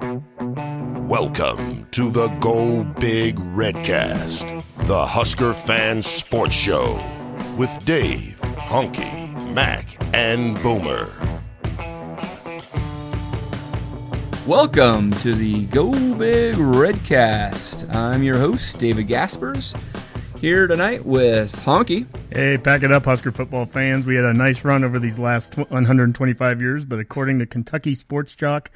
Welcome to the Go Big Redcast, the Husker Fan Sports Show with Dave, Honky, Mac, and Boomer. Welcome to the Go Big Redcast. I'm your host, David Gaspers, here tonight with Honky. Hey, pack it up, Husker football fans. We had a nice run over these last 125 years, but according to Kentucky sports jock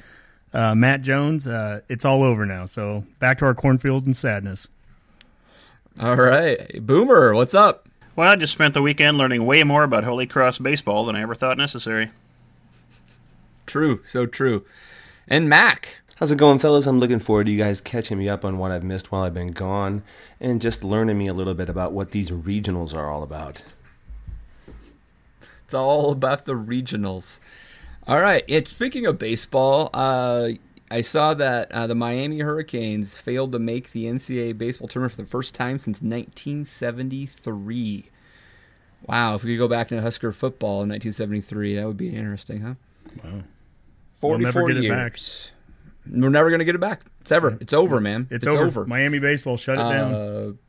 uh, Matt Jones, uh, it's all over now. So back to our cornfield and sadness. All right. Boomer, what's up? Well, I just spent the weekend learning way more about Holy Cross baseball than I ever thought necessary. True, so true. And Mac. How's it going, fellas? I'm looking forward to you guys catching me up on what I've missed while I've been gone and just learning me a little bit about what these regionals are all about. It's all about the regionals. All right. It's speaking of baseball. Uh, I saw that uh, the Miami Hurricanes failed to make the NCAA baseball tournament for the first time since 1973. Wow, if we could go back to Husker football in 1973, that would be interesting, huh? Wow. 44 we'll years. We're never going to get it back. It's ever. It's over, man. It's, it's over. over. Miami baseball shut it uh, down.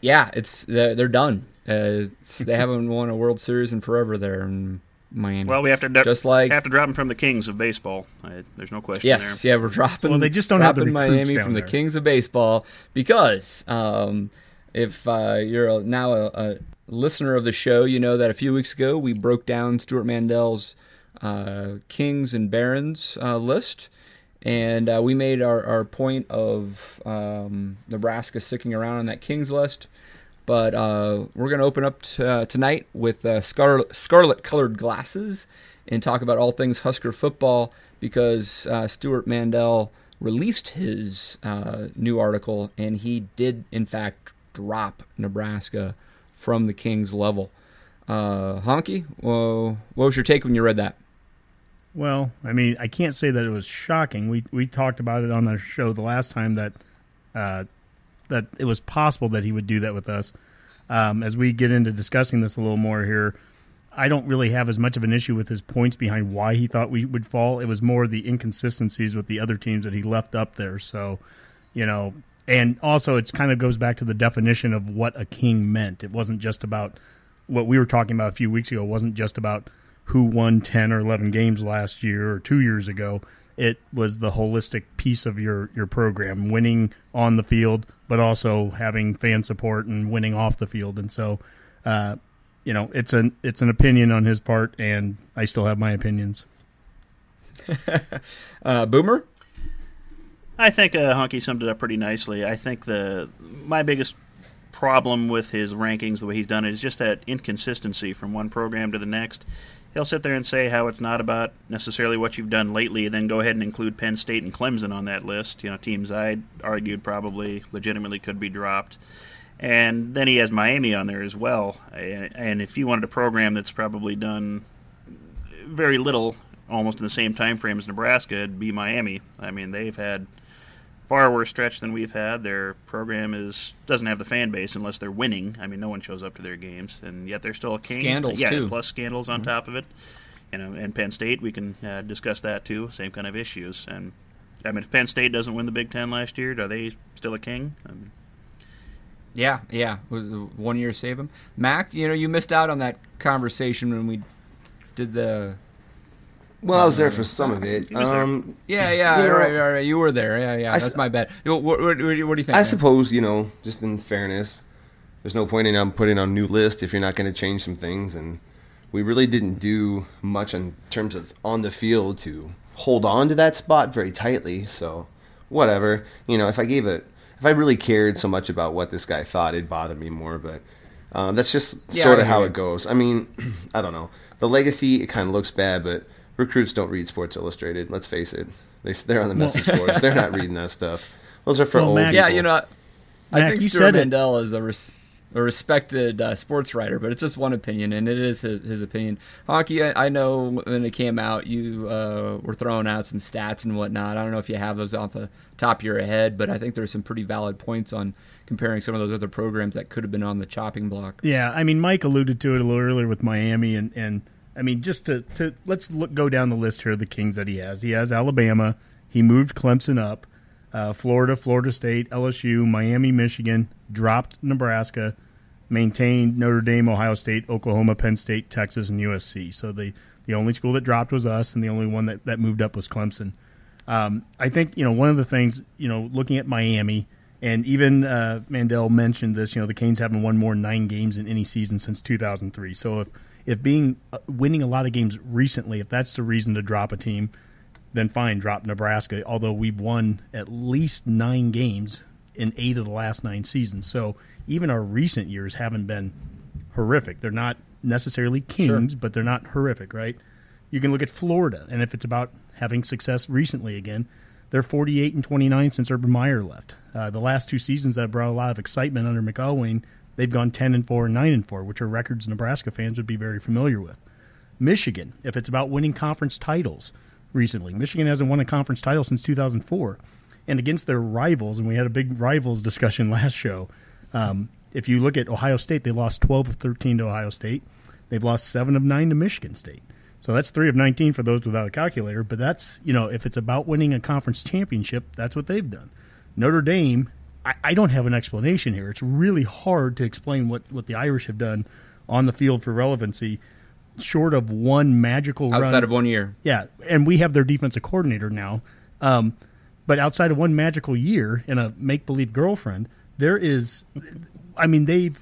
Yeah, it's they're, they're done. Uh, they haven't won a World Series in forever there, and Miami. Well, we have to de- just like have to drop them from the kings of baseball. I, there's no question. Yes, there. yeah, we're dropping. Well, they just don't have the Miami from there. the kings of baseball because um, if uh, you're a, now a, a, listener of the show, you know that a few weeks ago we broke down Stewart Mandel's uh, kings and barons uh, list. And uh, we made our, our point of um, Nebraska sticking around on that Kings list. But uh, we're going to open up t- uh, tonight with uh, scarlet, scarlet colored glasses and talk about all things Husker football because uh, Stewart Mandel released his uh, new article and he did, in fact, drop Nebraska from the Kings level. Uh, Honky, well, what was your take when you read that? Well, I mean, I can't say that it was shocking. We we talked about it on the show the last time that uh, that it was possible that he would do that with us. Um, as we get into discussing this a little more here, I don't really have as much of an issue with his points behind why he thought we would fall. It was more the inconsistencies with the other teams that he left up there. So, you know, and also it kind of goes back to the definition of what a king meant. It wasn't just about what we were talking about a few weeks ago. It wasn't just about who won 10 or 11 games last year or two years ago it was the holistic piece of your your program, winning on the field, but also having fan support and winning off the field. And so, uh, you know, it's an it's an opinion on his part, and I still have my opinions. uh, Boomer, I think uh, Honky summed it up pretty nicely. I think the my biggest problem with his rankings, the way he's done it, is just that inconsistency from one program to the next he'll sit there and say how it's not about necessarily what you've done lately, then go ahead and include Penn State and Clemson on that list. You know, teams I argued probably legitimately could be dropped. And then he has Miami on there as well. And if you wanted a program that's probably done very little, almost in the same time frame as Nebraska, it'd be Miami. I mean, they've had far worse stretch than we've had. Their program is doesn't have the fan base unless they're winning. I mean, no one shows up to their games, and yet they're still a king. Scandals yeah, too. plus scandals on mm-hmm. top of it. You know, and Penn State, we can uh, discuss that too. Same kind of issues. And I mean, if Penn State doesn't win the Big Ten last year, are they still a king? I mean, yeah, yeah. One year save them. Mac, you know, you missed out on that conversation when we did the well, I was there for some of it. Um, yeah, yeah, you know, right, right, right. You were there. Yeah, yeah. I that's s- my bad. What, what, what, do you think? I man? suppose you know, just in fairness, there's no point in um, putting on a new list if you're not going to change some things, and we really didn't do much in terms of on the field to hold on to that spot very tightly. So, whatever. You know, if I gave it, if I really cared so much about what this guy thought, it'd bother me more. But uh, that's just yeah, sort of how it goes. I mean, I don't know. The legacy, it kind of looks bad, but recruits don't read Sports Illustrated. Let's face it. They they're on the message boards. They're not reading that stuff. Those are for Well, old Mac- Yeah, you know, I Mac, think you Stewart said. Mandel is a, res- a respected uh, sports writer, but it's just one opinion, and it is his, his opinion. Honky, I, I know when it came out, you uh, were throwing out some stats and whatnot. I don't know if you have those off the top of your head, but I think there's some pretty valid points on comparing some of those other programs that could have been on the chopping block. Yeah, I mean, Mike alluded to it a little earlier with Miami, and, and I mean, just to, to let's look go down the list here of the Kings that he has. He has Alabama. He moved Clemson up, uh, Florida, Florida State, LSU, Miami, Michigan, dropped Nebraska, maintained Notre Dame, Ohio State, Oklahoma, Penn State, Texas, and USC. So the the only school that dropped was us, and the only one that, that moved up was Clemson. Um, I think you know one of the things you know looking at Miami and even uh, Mandel mentioned this. You know the Canes haven't won more nine games in any season since 2003. So if if being uh, winning a lot of games recently, if that's the reason to drop a team, then fine, drop Nebraska. Although we've won at least nine games in eight of the last nine seasons, so even our recent years haven't been horrific. They're not necessarily kings, but they're not horrific, right? You can look at Florida, and if it's about having success recently again, they're 48 and 29 since Urban Meyer left. Uh, the last two seasons that brought a lot of excitement under McElwain, they've gone 10 and 4 and 9 and 4, which are records Nebraska fans would be very familiar with. Michigan, if it's about winning conference titles recently, Michigan hasn't won a conference title since 2004. And against their rivals, and we had a big rivals discussion last show. Um, if you look at Ohio State, they lost 12 of 13 to Ohio State. They've lost 7 of 9 to Michigan State. So that's 3 of 19 for those without a calculator. But that's, you know, if it's about winning a conference championship, that's what they've done. Notre Dame, I, I don't have an explanation here. It's really hard to explain what, what the Irish have done on the field for relevancy, short of one magical run. Outside of one year, Yeah, and we have their defensive coordinator now. Um, but outside of one magical year and a make believe girlfriend, there is, I mean, they've.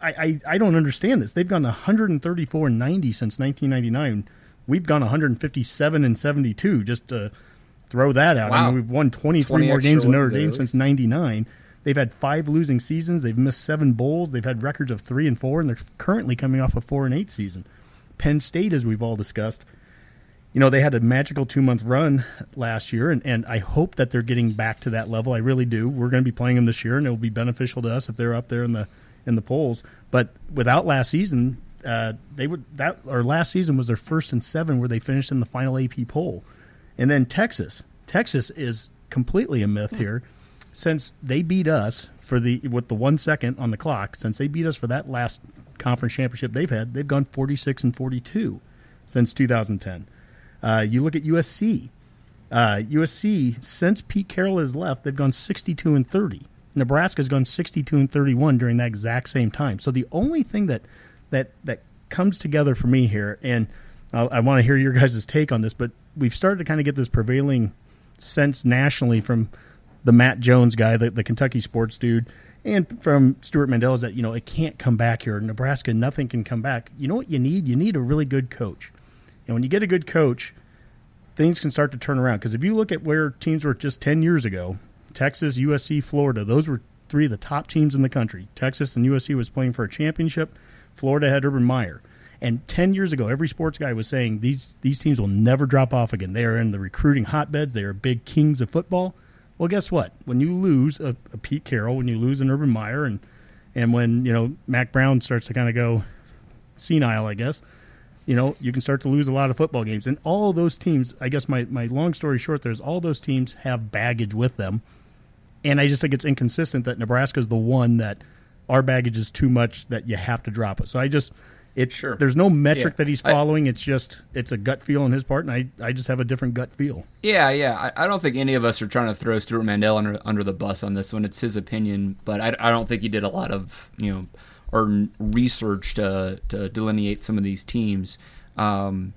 I, I, I don't understand this. They've gone 134 and 90 since 1999. We've gone 157 and 72. Just to throw that out. I mean, we've won 23 20 more games in wins Notre Dame since 99. They've had five losing seasons. They've missed seven bowls. They've had records of three and four, and they're currently coming off a four and eight season. Penn State, as we've all discussed, you know, they had a magical two month run last year, and, and I hope that they're getting back to that level. I really do. We're going to be playing them this year, and it will be beneficial to us if they're up there in the in the polls. But without last season, uh, they would that or last season was their first and seven where they finished in the final AP poll, and then Texas. Texas is completely a myth here, since they beat us for the with the one second on the clock. Since they beat us for that last conference championship they've had, they've gone forty six and forty two since 2010. Uh, you look at USC. Uh, USC since Pete Carroll has left, they've gone 62 and 30. Nebraska's gone 62 and 31 during that exact same time. So the only thing that that that comes together for me here, and I, I want to hear your guys' take on this, but we've started to kind of get this prevailing sense nationally from the Matt Jones guy, the, the Kentucky sports dude, and from Stewart Mandel is that you know it can't come back here. Nebraska, nothing can come back. You know what you need? You need a really good coach. And when you get a good coach, things can start to turn around. Because if you look at where teams were just 10 years ago, Texas, USC, Florida, those were three of the top teams in the country. Texas and USC was playing for a championship. Florida had Urban Meyer. And 10 years ago, every sports guy was saying these, these teams will never drop off again. They are in the recruiting hotbeds. They are big kings of football. Well, guess what? When you lose a, a Pete Carroll, when you lose an Urban Meyer, and, and when, you know, Mack Brown starts to kind of go senile, I guess, you know, you can start to lose a lot of football games. And all those teams, I guess my, my long story short, there's all those teams have baggage with them. And I just think it's inconsistent that Nebraska is the one that our baggage is too much that you have to drop it. So I just it's Sure. there's no metric Yeah. that he's I- following. it's just it's a gut feel on his part, and I, I just have a different gut feel. Yeah, yeah. I, I don't think any of us are trying to throw Stewart Mandel under under the bus on this one. It's his opinion, but I, I don't think he did a lot of you know or research to to delineate some of these teams. Um,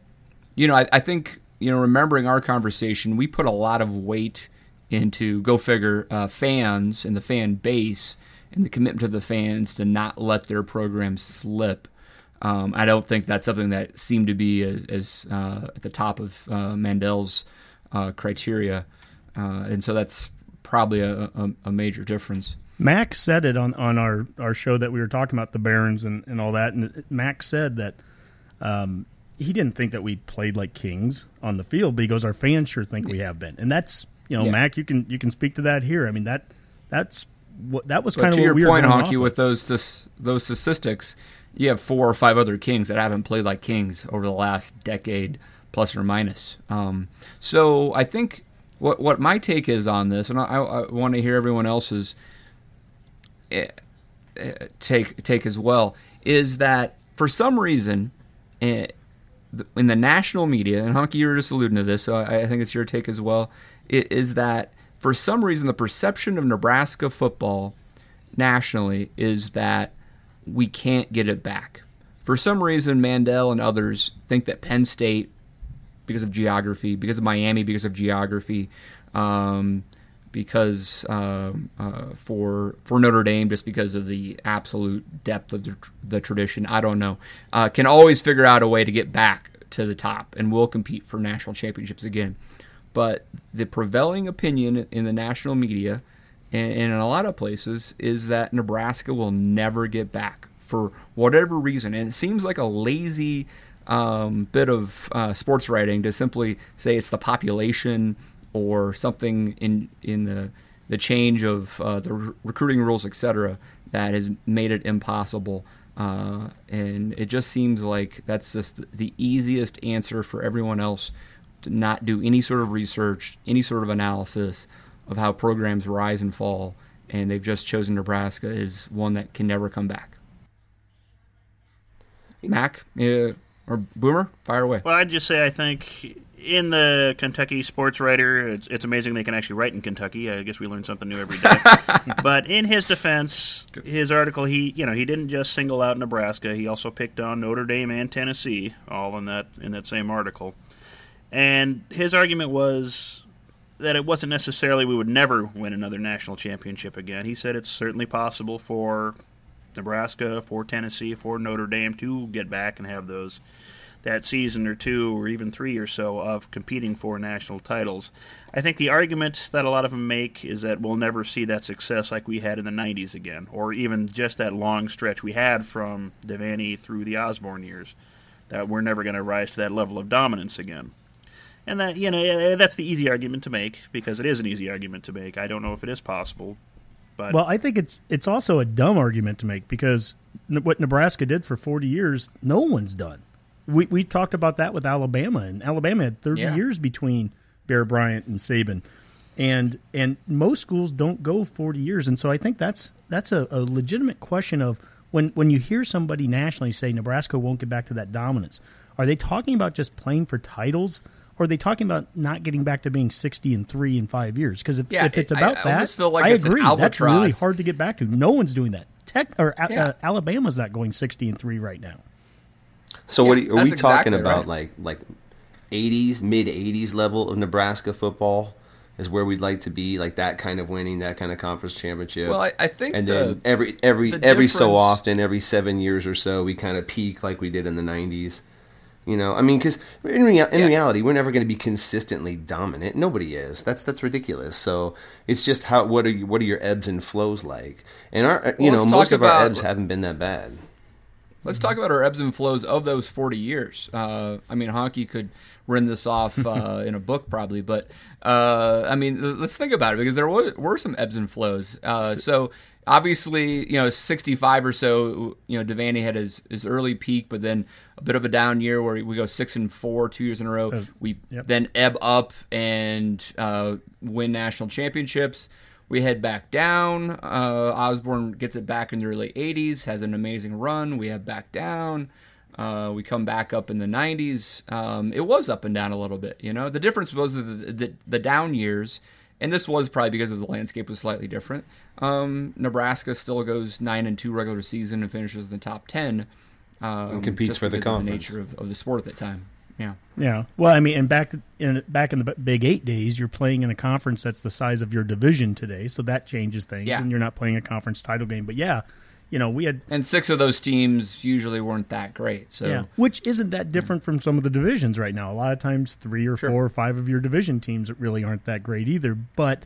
you know, I, I think you know remembering our conversation, we put a lot of weight into go figure uh, fans and the fan base and the commitment to the fans to not let their program slip. Um, I don't think that's something that seemed to be as, as uh, at the top of uh, Mandel's uh, criteria, uh, and so that's probably a, a, a major difference. Max said it on, on our, our show that we were talking about the Barons and, and all that, and Max said that, um, he didn't think that we played like kings on the field, but he goes, our fans sure think we have been, and that's you know, Yeah. Mac, you can you can speak to that here. I mean that that's what that was But kind of to your we point, Honky, with those those statistics, you have four or five other Kings that haven't played like Kings over the last decade, plus or minus. Um, so I think what what my take is on this, and I, I want to hear everyone else's eh, eh, take take as well, is that for some reason. eh, in the national media, and Honky, you were just alluding to this, so I, I think it's your take as well, i- is that for some reason the perception of Nebraska football nationally is that we can't get it back. For some reason, Mandel and others think that Penn State, because of geography, because of Miami, because of geography, um, because um uh, for for Notre Dame, just because of the absolute depth of the, the tradition, I don't know, uh, can always figure out a way to get back to the top, and will compete for national championships again. But the prevailing opinion in the national media and, in a lot of places is that Nebraska will never get back for whatever reason. And it seems like a lazy um, bit of uh, sports writing to simply say it's the population or something in in the the change of uh, the re- recruiting rules, etc., that has made it impossible. Uh, and it just seems like that's just the easiest answer for everyone else to not do any sort of research, any sort of analysis of how programs rise and fall, and they've just chosen Nebraska as one that can never come back. Mac uh, or Boomer, fire away. Well, I'd just say I think in the Kentucky sports writer, it's, it's amazing they can actually write in Kentucky. I guess we learn something new every day. but in his defense, his article, he you know he didn't just single out Nebraska. He also picked on Notre Dame and Tennessee, all in that in that same article. And his argument was that it wasn't necessarily we would never win another national championship again. He said it's certainly possible for Nebraska, for Tennessee, for Notre Dame to get back and have those that season or two or even three or so of competing for national titles. I think the argument that a lot of them make is that we'll never see that success like we had in the 90s again, or even just that long stretch we had from Devaney through the Osborne years. That we're never going to rise to that level of dominance again. And that, you know, that's the easy argument to make because it is an easy argument to make. I don't know if it is possible, but Well, I think it's it's also a dumb argument to make because what Nebraska did for 40 years, no one's done. We we talked about that with Alabama, and Alabama had 30 Yeah. years between Bear Bryant and Saban, and and most schools don't go 40 years, and so I think that's that's a, a legitimate question of when when you hear somebody nationally say Nebraska won't get back to that dominance, are they talking about just playing for titles? Or are they talking about not getting back to being sixty and three in five years? Because if, Yeah, if it's about I that, almost feel like I it's an agree. That's really hard to get back to. No one's doing that. Tech or uh, Yeah. uh, Alabama's not going sixty and three right now. So what are, are we talking exactly about? right. Like like 80s, mid 80s level of Nebraska football is where we'd like to be. Like that kind of winning, that kind of conference championship. Well, I, I think and the, then every every the every so often, every seven years or so, we kind of peak like we did in the 90s. You know, I mean, because in, rea- in Yeah. reality, we're never going to be consistently dominant. Nobody is. That's that's ridiculous. So it's just how what are you, what are your ebbs and flows like? And our uh, you Well, know most of our ebbs haven't been that bad. Let's talk about our ebbs and flows of those 40 years. Uh, I mean, Honky could run this off uh, in a book probably, but uh, I mean, let's think about it because there were, were some ebbs and flows. Uh, so obviously, you know, 65 or so, you know, Devaney had his, his early peak, but then a bit of a down year where we go six and four two years in a row. That's- We yep. then ebb up and uh, win national championships. We head back down. Uh, Osborne gets it back in the early 80s, has an amazing run. We head back down. Uh, we come back up in the 90s. Um, it was up and down a little bit, you know. The difference was the, the, the down years, and this was probably because of the landscape was slightly different. Um, Nebraska still goes 9 and 2 regular season and finishes in the top 10. Um, And competes just for the because of conference. nature of, of the sport at that time. Yeah. Yeah. Well, I mean, and back in back in the Big Eight days, you're playing in a conference that's the size of your division today, so that changes things, Yeah. and you're not playing a conference title game. But yeah, you know, we had And six of those teams usually weren't that great. So yeah, which isn't that different from some of the divisions right now. A lot of times, three or Sure. four or five of your division teams that really aren't that great either. But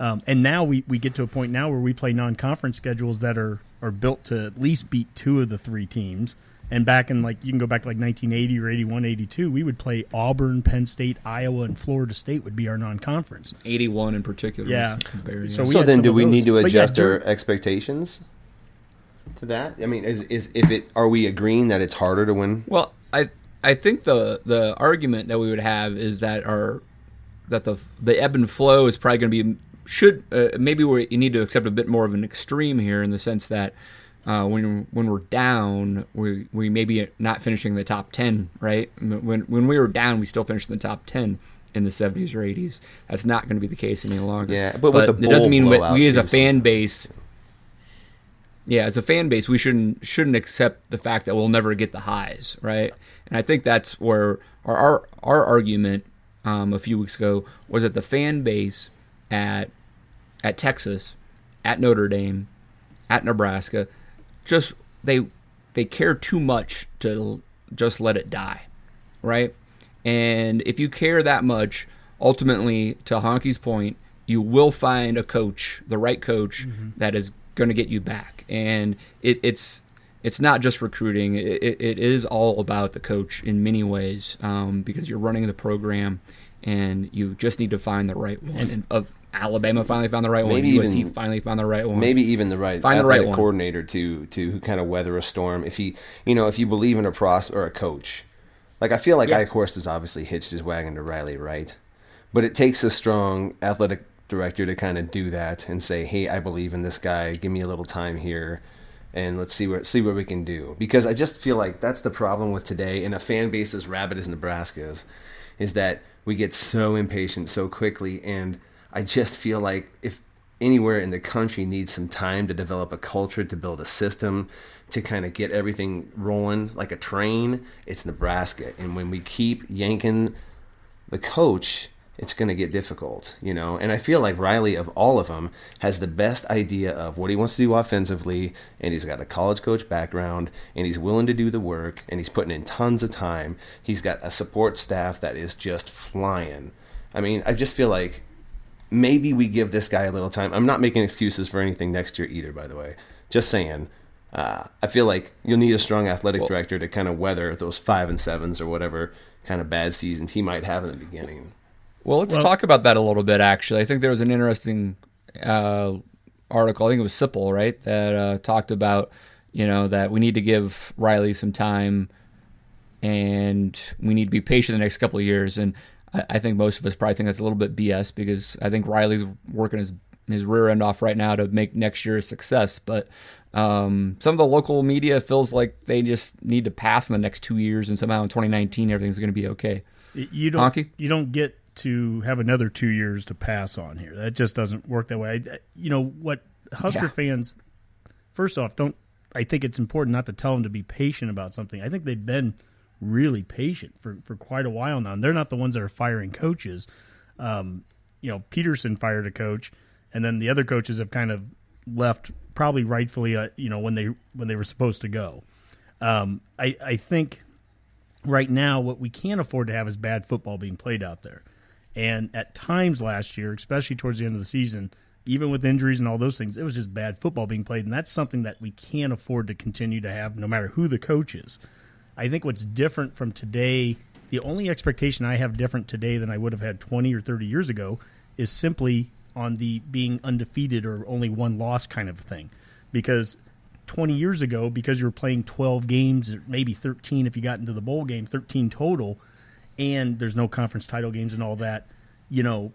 um, and now we, we get to a point now where we play non-conference schedules that are are built to at least beat two of the three teams, And back in like you can go back to like 1980 or 81, 82, we would play Auburn, Penn State, Iowa, and Florida State would be our non-conference. 81 in particular. Yeah. So we so then, do we those. need to But yeah, adjust our during- expectations to that? I mean, is is if it are we agreeing that it's harder to win? Well, I I think the the argument that we would have is that our that the the ebb and flow is probably going to be should uh, maybe we need to accept a bit more of an extreme here in the sense that uh, when when we're down we we maybe not finishing the top ten right? When when we were down we still finished in the top ten in the 70s or 80s that's not going to be the case any longer. Yeah, but with it doesn't mean we, we as a fan base yeah, as a fan base, we shouldn't shouldn't accept the fact that we'll never get the highs, right? And I think that's where our our, our argument um, a few weeks ago was that the fan base at at Texas, at Notre Dame, at Nebraska, just they they care too much to just let it die, right? And if you care that much, ultimately, to Honky's point, you will find a coach, the right coach, that is going to get you back. And it, it's it's not just recruiting; it, it, is all about the coach in many ways um, because you're running the program, and you just need to find the right one. And uh, Alabama finally found the right Maybe one. USC even- finally found the right one. Maybe even the right Find the right athletic one. coordinator to to kind of weather a storm. If he, you know, if you believe in a pros or a coach, like I feel like Yeah. Eichorst has obviously hitched his wagon to Riley, right? But it takes a strong athletic director to kind of do that and say, "Hey, I believe in this guy. Give me a little time here." And let's see what see what we can do because I just feel like that's the problem with today in a fan base as rabid as Nebraska's, is that we get so impatient so quickly, and I just feel like if anywhere in the country needs some time to develop a culture, to build a system, to kind of get everything rolling like a train, it's Nebraska. And when we keep yanking the coach, it's going to get difficult, you know. And I feel like Riley, of all of them, has the best idea of what he wants to do offensively, and he's got a college coach background, and he's willing to do the work, and he's putting in tons of time. He's got a support staff that is just flying. I mean, I just feel like maybe we give this guy a little time. I'm not making excuses for anything next year either, by the way. Just saying. Uh, I feel like you'll need a strong athletic director to kind of weather those five and sevens or whatever kind of bad seasons he might have in the beginning. Well, let's Well- talk about that a little bit. Actually, I think there was an interesting uh, article. I think it was Sipple, right, that uh, talked about you know that we need to give Riley some time, and we need to be patient the next couple of years. And I, I think most of us probably think that's a little bit BS because I think Riley's working his his rear end off right now to make next year a success. But um, some of the local media feels like they just need to pass in the next two years, and somehow in 2019 everything's going to be okay. You don't Honky? you don't get to have another two years to pass on here. That just doesn't work that way. I, you know what Husker Yeah. fans? First off, don't. I think it's important not to tell them to be patient about something. I think they've been really patient for, for quite a while now. And they're not the ones that are firing coaches. Um, you know, Peterson fired a coach, and then the other coaches have kind of left, probably rightfully, uh, you know, when they when they were supposed to go. Um, I I think right now what we can't afford to have is bad football being played out there. And at times last year, especially towards the end of the season, even with injuries and all those things, it was just bad football being played. And that's something that we can't afford to continue to have no matter who the coach is. I think what's different from today, the only expectation I have different today than I would have had 20 or 30 years ago is simply on the being undefeated or only one loss kind of thing. Because 20 years ago, because you were playing 12 games, maybe 13 if you got into the bowl game, 13 total, and there's no conference title games and all that, you know,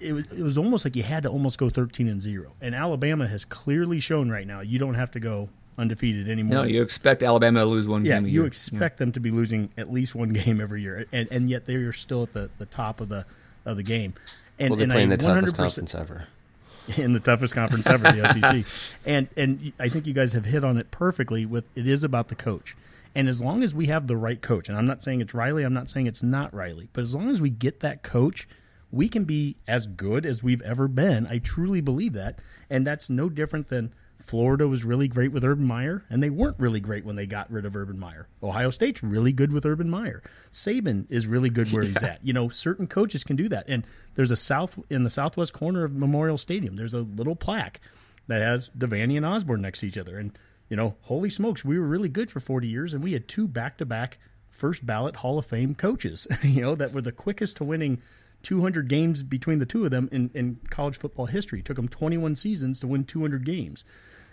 it was, it was almost like you had to almost go 13 and 0. And Alabama has clearly shown right now you don't have to go undefeated anymore. No, you expect Alabama to lose one yeah, game a you year. expect them to be losing at least one game every year, and, and yet they are still at the, the top of the of the game. And, Well, they're and playing I the toughest conference ever. in the toughest conference ever, the SEC. And and I think you guys have hit on it perfectly. With it is about the coach, and as long as we have the right coach, and I'm not saying it's Riley, I'm not saying it's not Riley, but as long as we get that coach, we can be as good as we've ever been. I truly believe that, and that's no different than. Florida was really great with Urban Meyer, and they weren't really great when they got rid of Urban Meyer. Ohio State's really good with Urban Meyer. Saban is really good where he's at. You know, certain coaches can do that. And there's a south in the southwest corner of Memorial Stadium. There's a little plaque that has Devaney and Osborne next to each other. And You know, holy smokes, we were really good for 40 years, and we had two back to back first ballot Hall of Fame coaches, you know, that were the quickest to winning 200 games between the two of them in, in college football history. It took them 21 seasons to win 200 games.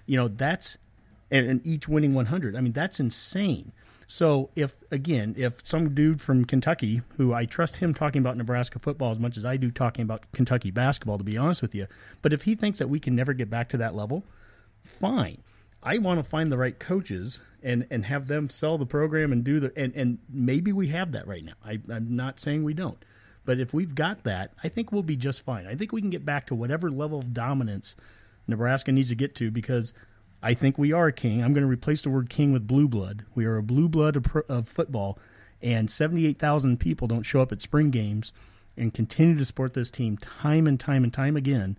You know, that's, and, and each winning 100. I mean, that's insane. So if again, if some dude from Kentucky, who I trust him talking about Nebraska football as much as I do talking about Kentucky basketball, to be honest with you, but if he thinks that we can never get back to that level, fine. I want to find the right coaches and and have them sell the program and do the and and maybe we have that right now. I, I'm not saying we don't, but if we've got that, I think we'll be just fine. I think we can get back to whatever level of dominance Nebraska needs to get to because I think we are a king. I'm going to replace the word king with blue blood. We are a blue blood of, of football, and 78,000 people don't show up at spring games and continue to support this team time and time and time again.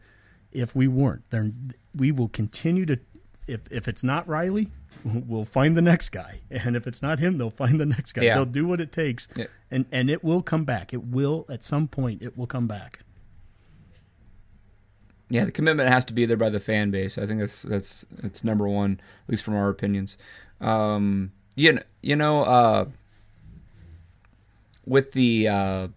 If we weren't, then we will continue to. If if it's not Riley, we'll find the next guy, and if it's not him, they'll find the next guy. Yeah. They'll do what it takes, Yeah. and and it will come back. It will at some point. It will come back. Yeah, the commitment has to be there by the fan base. I think that's that's that's number one, at least from our opinions. Um, you know, you know, uh, with the uh,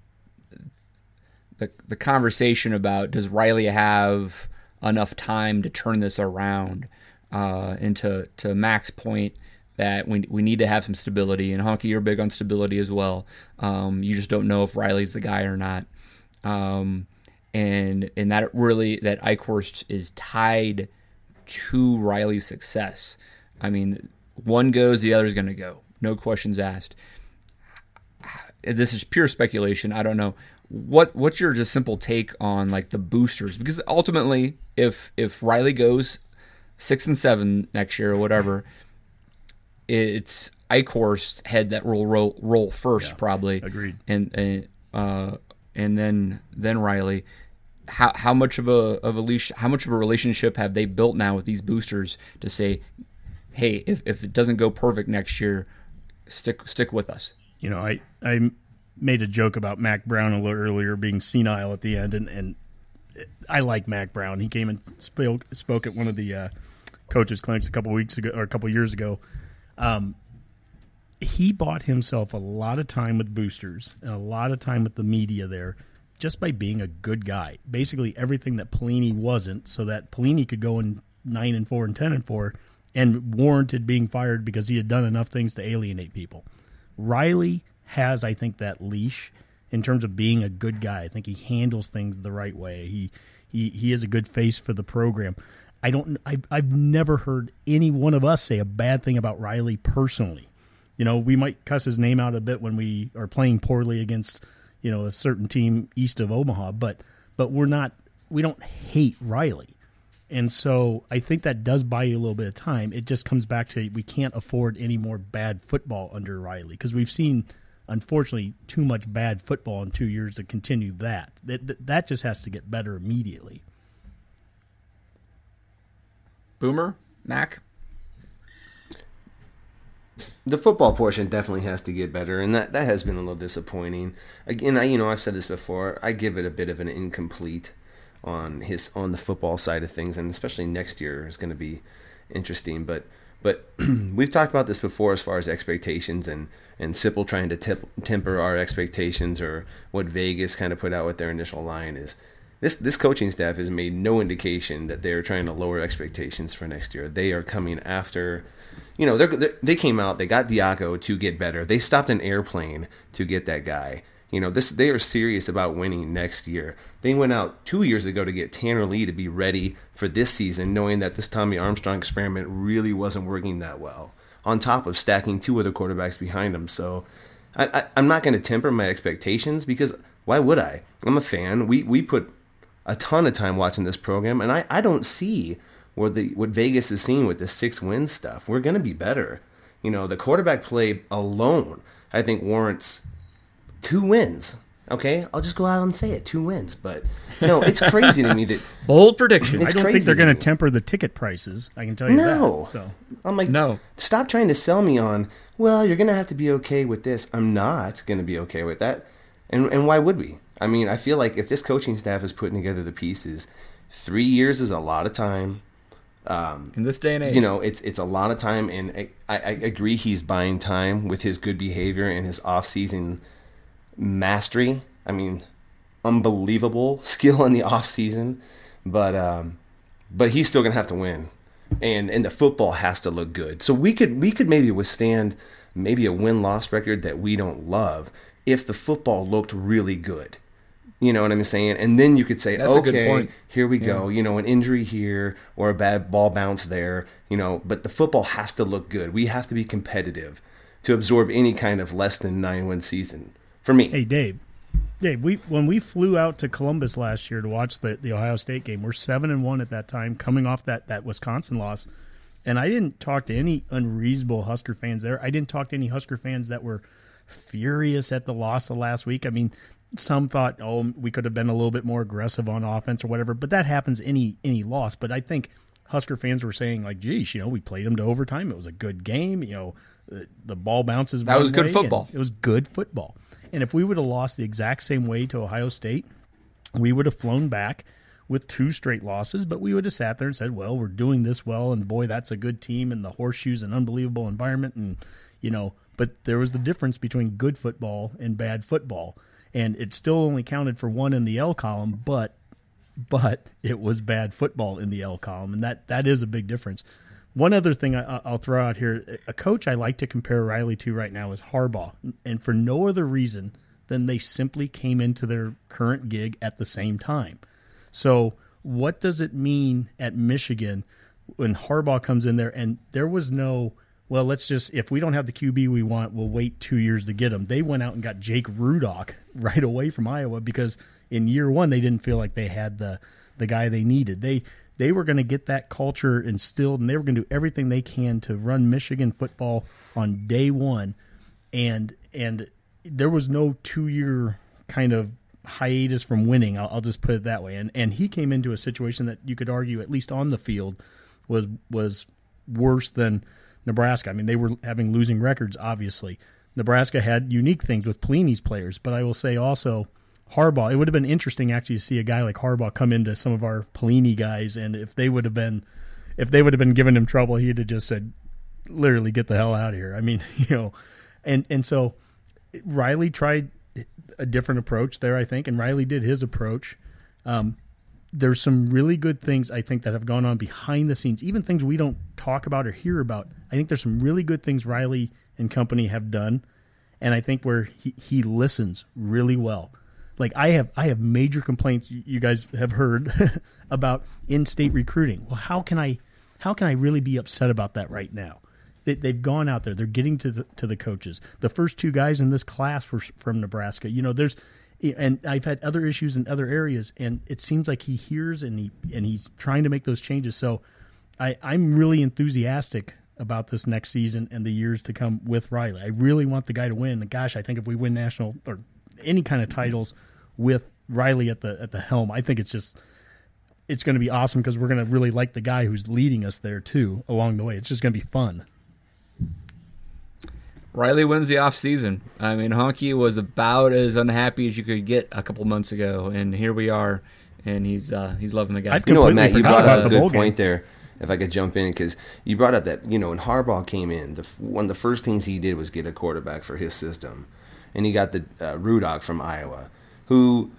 the the conversation about does Riley have enough time to turn this around, uh, and to to Mac's point that we we need to have some stability. And Honky, you're big on stability as well. Um, you just don't know if Riley's the guy or not. Um, and and that really that Eichorst is tied to Riley's success. I mean, one goes, the other's going to go. No questions asked. This is pure speculation. I don't know what what's your just simple take on like the boosters because ultimately, if if Riley goes six and seven next year or whatever, it's Eichorst's head that will roll roll first probably. agreed. And and uh, and then then Riley. How how much of a of a leash how much of a relationship have they built now with these boosters to say, hey, if, if it doesn't go perfect next year, stick stick with us. you know, I I made a joke about Mack Brown a little earlier being senile at the end, and, and I like Mack Brown. He came and spoke spoke at one of the uh, coaches clinics a couple weeks ago or a couple years ago. Um, he bought himself a lot of time with boosters and a lot of time with the media there just by being a good guy. Basically everything that Pelini wasn't, so that Pelini could go in nine and four and ten and four and warranted being fired because he had done enough things to alienate people. Riley has, I think, that leash in terms of being a good guy. I think he handles things the right way. He he he is a good face for the program. I don't. I, I've never heard any one of us say a bad thing about Riley personally. You know, we might cuss his name out a bit when we are playing poorly against you know a certain team east of Omaha, but but we're not. We don't hate Riley. And so I think that does buy you a little bit of time. It just comes back to we can't afford any more bad football under Riley because we've seen, unfortunately, too much bad football in two years to continue that. That, that just has to get better immediately. Boomer, Mac. The football portion definitely has to get better, and that, that has been a little disappointing. Again, I you know I've said this before. I give it a bit of an incomplete on his on the football side of things, and especially next year is going to be interesting. But but we've talked about this before as far as expectations and and Sipple trying to tip, temper our expectations or what Vegas kind of put out with their initial line is. This, this coaching staff has made no indication that they're trying to lower expectations for next year. They are coming after you know, they're, they came out, they got Diaco to get better. They stopped an airplane to get that guy. You know, this they are serious about winning next year. They went out two years ago to get Tanner Lee to be ready for this season, knowing that this Tommy Armstrong experiment really wasn't working that well. On top of stacking two other quarterbacks behind him, so I, I, I'm not going to temper my expectations because why would I? I'm a fan. We we put a ton of time watching this program, and I, I don't see what the what Vegas is seeing with the six win stuff. We're going to be better. You know, the quarterback play alone, I think, warrants two wins. Okay, I'll just go out and say it, two wins. But no, it's crazy to me that Bold prediction. It's I don't crazy think they're to going to temper the ticket prices. I can tell you no. that. So I'm like, No. Stop trying to sell me on. Well, you're going to have to be okay with this. I'm not going to be okay with that. And and why would we? I mean, I feel like if this coaching staff is putting together the pieces, three years is a lot of time. Um, In this day and age, you know, it's it's a lot of time, and I, I I agree he's buying time with his good behavior and his off-season mastery. I mean, unbelievable skill in the off-season, but um, but he's still gonna have to win, and and the football has to look good. So we could we could maybe withstand maybe a win-loss record that we don't love if the football looked really good. You know what I'm saying? And then you could say, That's okay, here we go. You know, an injury here or a bad ball bounce there. You know, but the football has to look good. We have to be competitive to absorb any kind of less than nine win season. For me, Hey, Dave. Dave, we when we flew out to Columbus last year to watch the, the Ohio State game, we're seven and one at that time, coming off that, that Wisconsin loss. And I didn't talk to any unreasonable Husker fans there. I didn't talk to any Husker fans that were furious at the loss of last week. I mean, some thought, oh, we could have been a little bit more aggressive on offense or whatever, but that happens any any loss. But I think Husker fans were saying like, geez, you know, we played them to overtime. It was a good game. You know, the, the ball bounces. That was good football. It was good football. And if we would have lost the exact same way to Ohio State, we would have flown back with two straight losses, but we would have sat there and said, "Well, we're doing this well, and boy, that's a good team, and the horseshoes an unbelievable environment, and you know." But there was the difference between good football and bad football, and it still only counted for one in the L column, but but it was bad football in the L column, and that that is a big difference. One other thing I, I'll throw out here: a coach I like to compare Riley to right now is Harbaugh, and for no other reason than they simply came into their current gig at the same time. So, what does it mean at Michigan when Harbaugh comes in there and there was no, well, let's just, if we don't have the QB we want, we'll wait two years to get him. They went out and got Jake Rudock right away from Iowa because in year one they didn't feel like they had the the guy they needed. They they were going to get that culture instilled and they were going to do everything they can to run Michigan football on day one, and and there was no two year kind of hiatus from winning. I'll, I'll just put it that way. And and he came into a situation that you could argue, at least on the field, was was worse than Nebraska. I mean, they were having losing records. Obviously, Nebraska had unique things with Pelini's players, but I will say also. Harbaugh. It would have been interesting actually to see a guy like Harbaugh come into some of our Pelini guys, and if they would have been, if they would have been giving him trouble, he'd have just said, literally, get the hell out of here. I mean, you know, and and so Riley tried a different approach there, I think, and Riley did his approach. Um, there's some really good things I think that have gone on behind the scenes, even things we don't talk about or hear about. I think there's some really good things Riley and company have done, and I think where he, he listens really well. Like I have, I have major complaints. You guys have heard about in-state recruiting. Well, how can I, how can I really be upset about that right now? They, they've gone out there. They're getting to the to the coaches. The first two guys in this class were from Nebraska. You know, there's, and I've had other issues in other areas, and it seems like he hears and he and he's trying to make those changes. So, I I'm really enthusiastic about this next season and the years to come with Riley. I really want the guy to win. And gosh, I think if we win national or any kind of titles with Riley at the at the helm, I think it's just it's going to be awesome because we're going to really like the guy who's leading us there too along the way. It's just going to be fun. Riley wins the off season. I mean, Honky was about as unhappy as you could get a couple months ago, and here we are, and he's uh, he's loving the guy. I've You know what, Matt? You brought up a good bowl game. point there. If I could jump in, because you brought up that you know when Harbaugh came in, the one of the first things he did was get a quarterback for his system, and he got the uh, Rudock from Iowa, who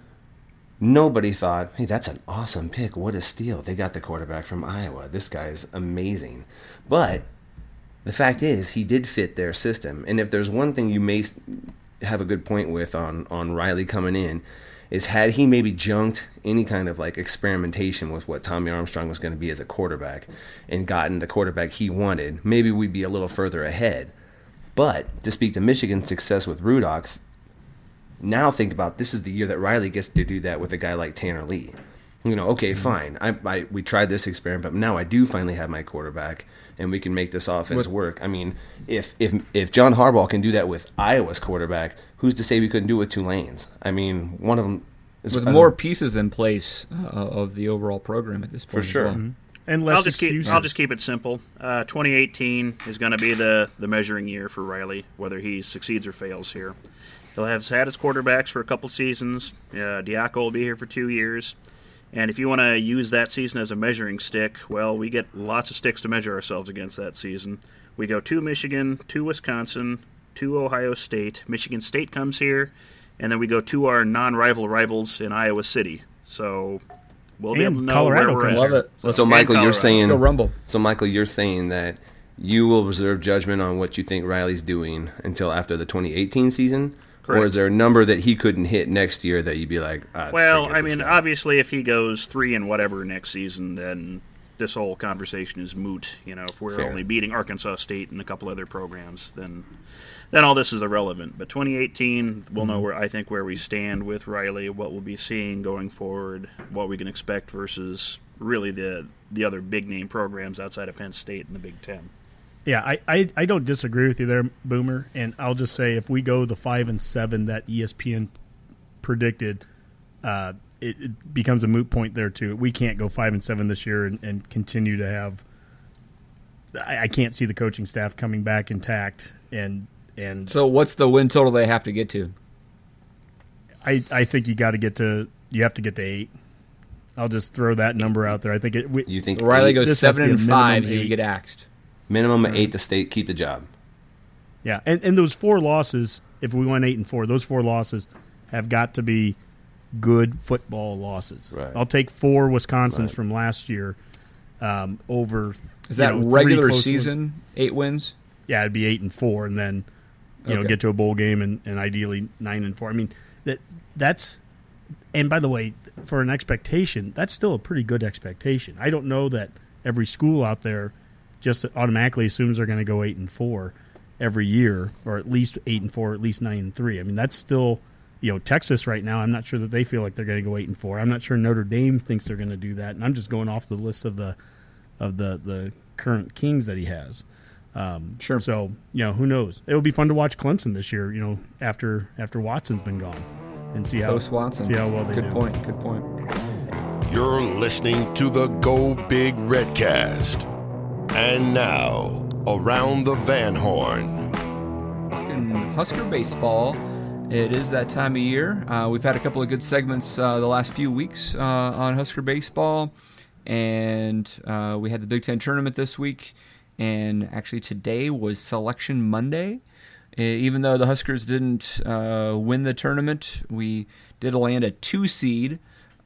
nobody thought, hey, that's an awesome pick. What a steal! They got the quarterback from Iowa. This guy's amazing. But the fact is, he did fit their system. And if there's one thing you may have a good point with on on Riley coming in, is had he maybe junked any kind of like experimentation with what Tommy Armstrong was going to be as a quarterback and gotten the quarterback he wanted, maybe we'd be a little further ahead. But to speak to Michigan's success with Rudock, now think about this is the year that Riley gets to do that with a guy like Tanner Lee. You know, okay, mm-hmm. fine. I, I we tried this experiment, but now I do finally have my quarterback, and we can make this offense With- work. I mean, if if if John Harbaugh can do that with Iowa's quarterback, who's to say we couldn't do it with Tulane's? I mean, one of them is with more pieces in place uh, of the overall program at this point. For sure. well. Mm-hmm. And less I'll just keep. I'll just keep it simple. Uh, 2018 is going to be the the measuring year for Riley, whether he succeeds or fails here. He'll have had his quarterbacks for a couple seasons. Uh, Diaco will be here for two years. And if you want to use that season as a measuring stick, well, we get lots of sticks to measure ourselves against that season. We go to Michigan, to Wisconsin, to Ohio State. Michigan State comes here, and then we go to our non-rival rivals in Iowa City. So we'll be able to know Colorado where we're comes at. Love it. So, Let's Michael, you're saying Rumble. So, Michael, you're saying that you will reserve judgment on what you think Riley's doing until after the 2018 season, or is there a number that he couldn't hit next year that you'd be like, ah, Well, I mean, guy. obviously, if he goes three and whatever next season, then this whole conversation is moot. You know, if we're Fair. only beating Arkansas State and a couple other programs, then then all this is irrelevant. But 2018, we'll Mm-hmm. know where I think where we stand with Riley, what we'll be seeing going forward, what we can expect versus really the the other big name programs outside of Penn State and the Big Ten. Yeah, I, I, I don't disagree with you there, Boomer. And I'll just say if we go the five and seven that ESPN predicted, uh, it, it becomes a moot point there too. We can't go five and seven this year and, and continue to have. I, I can't see the coaching staff coming back intact, and and So what's the win total they have to get to? I, I think you got to get to you have to get to eight. I'll just throw that number out there. I think it. We, you think Riley goes this seven and be five, he would get axed. Minimum of eight to state, keep the job. Yeah, and, and those four losses, if we went eight and four, those four losses have got to be good football losses. Right. I'll take four Wisconsins Right. from last year um, over. Is that know, regular season ones. eight wins? Yeah, it'd be eight and four, and then you know get to a bowl game and, and ideally nine and four. I mean that that's. And by the way, for an expectation, that's still a pretty good expectation. I don't know that every school out there just automatically assumes they're going to go eight and four every year, or at least eight and four, at least nine and three. I mean, that's still, you know, Texas right now. I'm not sure that they feel like they're going to go eight and four. I'm not sure Notre Dame thinks they're going to do that, and I'm just going off the list of the of the the current kings that he has. Um, Sure. So you know, who knows? It'll be fun to watch Clemson this year. You know, after after Watson's been gone, and see how Post Watson. see how well they Good do. point. Good point. You're listening to the Go Big Redcast. And now, around the Van Horn. Husker baseball. It is that time of year. Uh, we've had a couple of good segments uh, the last few weeks uh, on Husker baseball, and uh, we had the Big Ten tournament this week. And actually, today was Selection Monday. Uh, Even though the Huskers didn't uh, win the tournament, we did land a two seed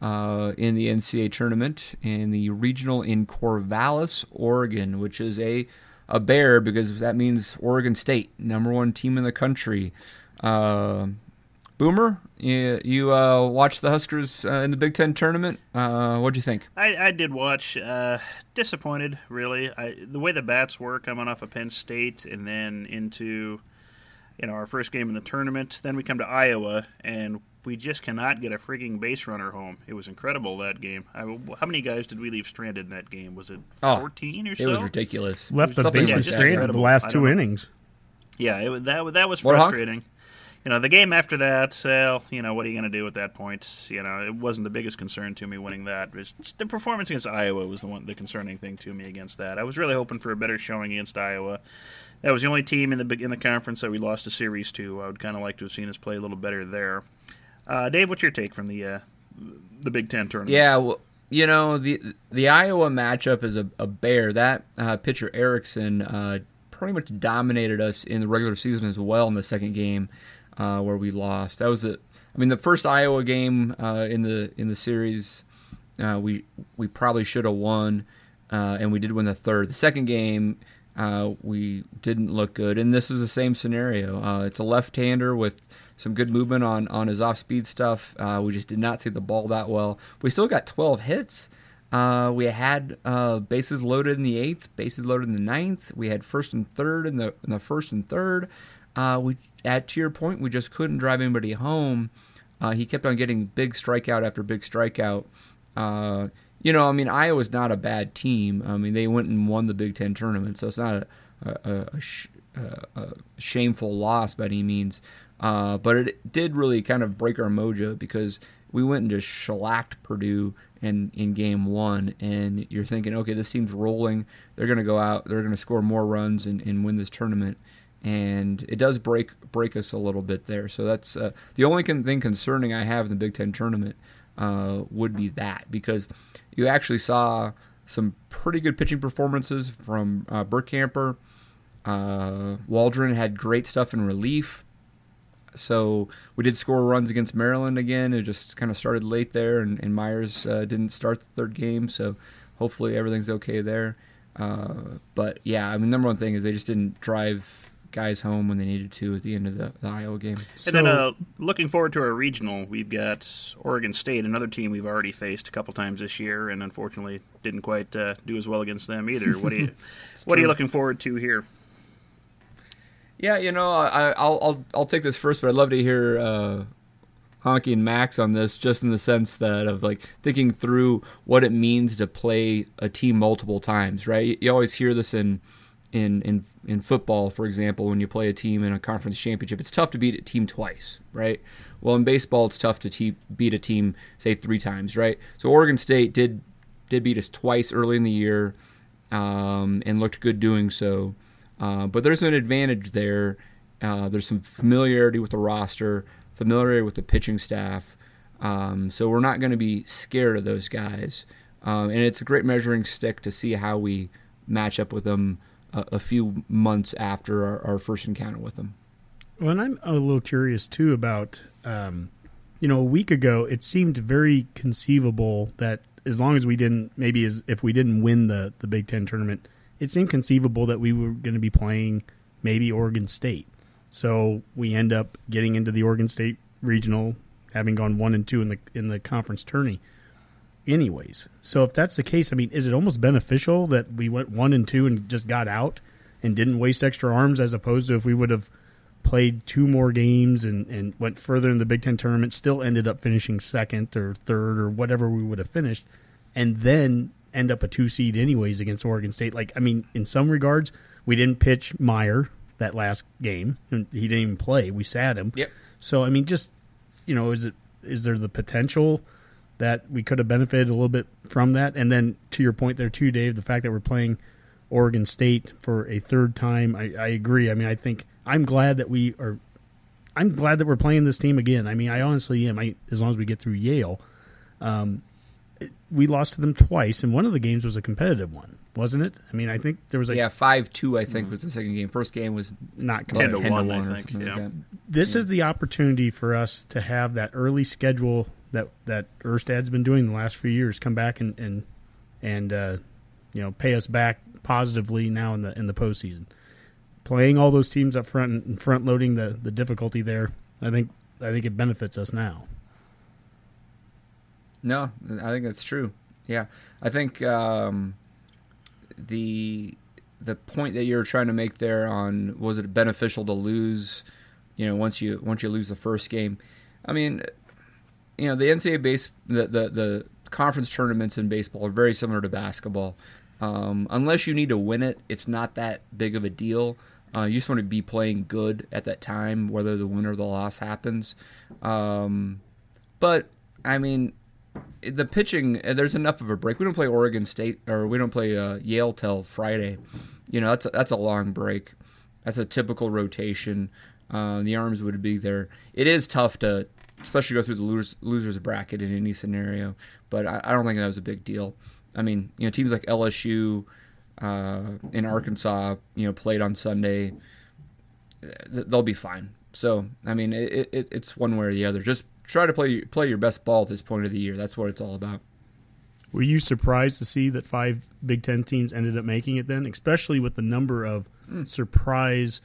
uh, in the NCAA tournament in the regional in Corvallis, Oregon, which is a a bear because that means Oregon State, number one team in the country. Uh, Boomer, you, you uh, watched the Huskers uh, in the Big Ten tournament. Uh, what'd you think? I, I did watch. Uh, disappointed, really. I, the way the bats were coming off of Penn State and then into, you know, our first game in the tournament. Then we come to Iowa and we just cannot get a freaking base runner home. It was incredible that game. I, how many guys did we leave stranded in that game? Was it Oh, fourteen or so? It was ridiculous. Left the Something bases Yeah, like just stranded the last two innings. Yeah, it, was- that was- that was Warhawk? frustrating. You know, the game after that, well, you know, what are you going to do at that point? You know, it wasn't the biggest concern to me winning that. Was the performance against Iowa was the one, the concerning thing to me against that. I was really hoping for a better showing against Iowa. That was the only team in the in the conference that we lost a series to. I would kind of like to have seen us play a little better there. Uh, Dave, what's your take from the uh, the Big Ten tournament? Yeah, well, you know the the Iowa matchup is a, a bear. That uh, pitcher Erickson uh, pretty much dominated us in the regular season as well in the second game uh, where we lost. That was the I mean the first Iowa game uh, in the in the series we we probably should have won and we did win the third. The second game we didn't look good, and this was the same scenario. It's a left-hander with some good movement on on his off-speed stuff. Uh, we just did not see the ball that well. We still got 12 hits. Uh, we had uh, bases loaded in the eighth, bases loaded in the ninth. We had first and third in the in the first and third. Uh, we at to your point, we just couldn't drive anybody home. Uh, he kept on getting big strikeout after big strikeout. Uh, you know, I mean, Iowa's not a bad team. I mean, they went and won the Big Ten tournament, so it's not a, a, a, sh- a, a shameful loss by any means. Uh, but it did really kind of break our mojo because we went and just shellacked Purdue in, in game one, and you're thinking, okay, this team's rolling. They're going to go out. They're going to score more runs and, and win this tournament and it does break break us a little bit there. So that's uh, the only con- thing concerning I have in the Big Ten tournament. uh, would be that because you actually saw some pretty good pitching performances from uh, Burkamper. Uh, Waldron had great stuff in relief. So we did score runs against Maryland again. It just kind of started late there, and, and Meyers uh, didn't start the third game. So hopefully everything's okay there. Uh, but yeah, I mean, number one thing is they just didn't drive guys home when they needed to at the end of the, the Iowa game. and then uh, looking forward to our regional, we've got Oregon State, another team we've already faced a couple times this year, and unfortunately didn't quite uh, do as well against them either. What are you What are you looking forward to here? Yeah, you know, I, I'll I'll I'll take this first, but I'd love to hear uh, Honky and Max on this, just in the sense that of like thinking through what it means to play a team multiple times, right? You always hear this in in in in football, for example, when you play a team in a conference championship, it's tough to beat a team twice, right? Well, in baseball, it's tough to te- beat a team say three times, right? So Oregon State did did beat us twice early in the year, um, and looked good doing so. Uh, but there's an advantage there. Uh, there's some familiarity with the roster, familiarity with the pitching staff. Um, so we're not going to be scared of those guys. Um, and it's a great measuring stick to see how we match up with them a, a few months after our, our, first encounter with them. Well, and I'm a little curious too about, um, you know, a week ago it seemed very conceivable that as long as we didn't, maybe as if we didn't win the the Big Ten tournament, it's inconceivable that we were going to be playing maybe Oregon State. So we end up getting into the Oregon State regional, having gone one and two in the in the conference tourney. Anyways, so if that's the case, I mean, is it almost beneficial that we went one and two and just got out and didn't waste extra arms, as opposed to if we would have played two more games and, and went further in the Big Ten tournament, still ended up finishing second or third or whatever we would have finished, and then end up a two seed anyways against Oregon State. Like, I mean, in some regards, we didn't pitch Meyer that last game, and he didn't even play. We sat him. Yep. So, I mean, just you know, is it is there the potential that we could have benefited a little bit from that? And then to your point there too, Dave, the fact that we're playing Oregon State for a third time, I, I agree. I mean, I think I'm glad that we are. I'm glad that we're playing this team again. I mean, I honestly am. I, as long as we get through Yale, um, we lost to them twice, and one of the games was a competitive one, wasn't it? I mean, I think there was a yeah five two. I think was the second game. First game was not ten to, 10 one, I think. something like Yeah. This is the opportunity for us to have that early schedule that that Erstad's been doing the last few years. Come back and and and uh, you know pay us back positively now in the in the postseason. Playing all those teams up front and front loading the the difficulty there, I think I think it benefits us now. No, I think that's true. Yeah, I think um, the the point that you're trying to make there on was it beneficial to lose? You know, once you once you lose the first game, I mean, you know, the NCAA base the the, the conference tournaments in baseball are very similar to basketball. Um, unless you need to win it, it's not that big of a deal. Uh, you just want to be playing good at that time, whether the win or the loss happens. Um, but I mean, the pitching there's enough of a break. We don't play Oregon State or we don't play uh, Yale till Friday. You know that's a, that's a long break. That's a typical rotation. Uh, the arms would be there. It is tough to, especially go through the losers, losers bracket in any scenario. But I, I don't think that was a big deal. I mean, you know, teams like LSU uh, in Arkansas, you know, played on Sunday. They'll be fine. So I mean, it, it, it's one way or the other. Just try to play play your best ball at this point of the year. That's what it's all about. Were you surprised to see that five Big Ten teams ended up making it then, especially with the number of Hmm. surprise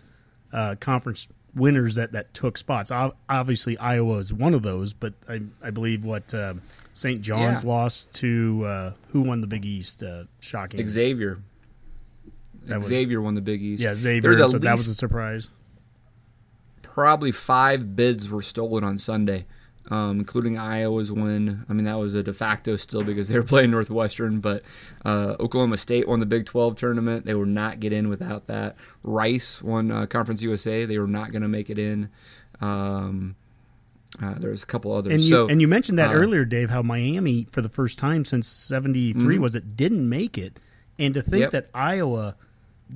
uh, conference winners that, that took spots? Ob- Obviously, Iowa is one of those, but I, I believe what uh, St. John's Yeah. lost to uh, who won the Big East? Uh, shocking. Xavier. That was- Xavier won the Big East. Yeah, Xavier. So that was a surprise. probably five bids were stolen on Sunday, um, including Iowa's win. I mean, that was a de facto still because they were playing Northwestern, but uh, Oklahoma State won the Big 12 tournament. They would not get in without that. Rice won uh, Conference USA. They were not going to make it in. Um, uh, there's a couple others. And you, so, and you mentioned that uh, earlier, Dave, how Miami, for the first time since 73, was it, didn't make it. And to think Mm-hmm. Yep. that Iowa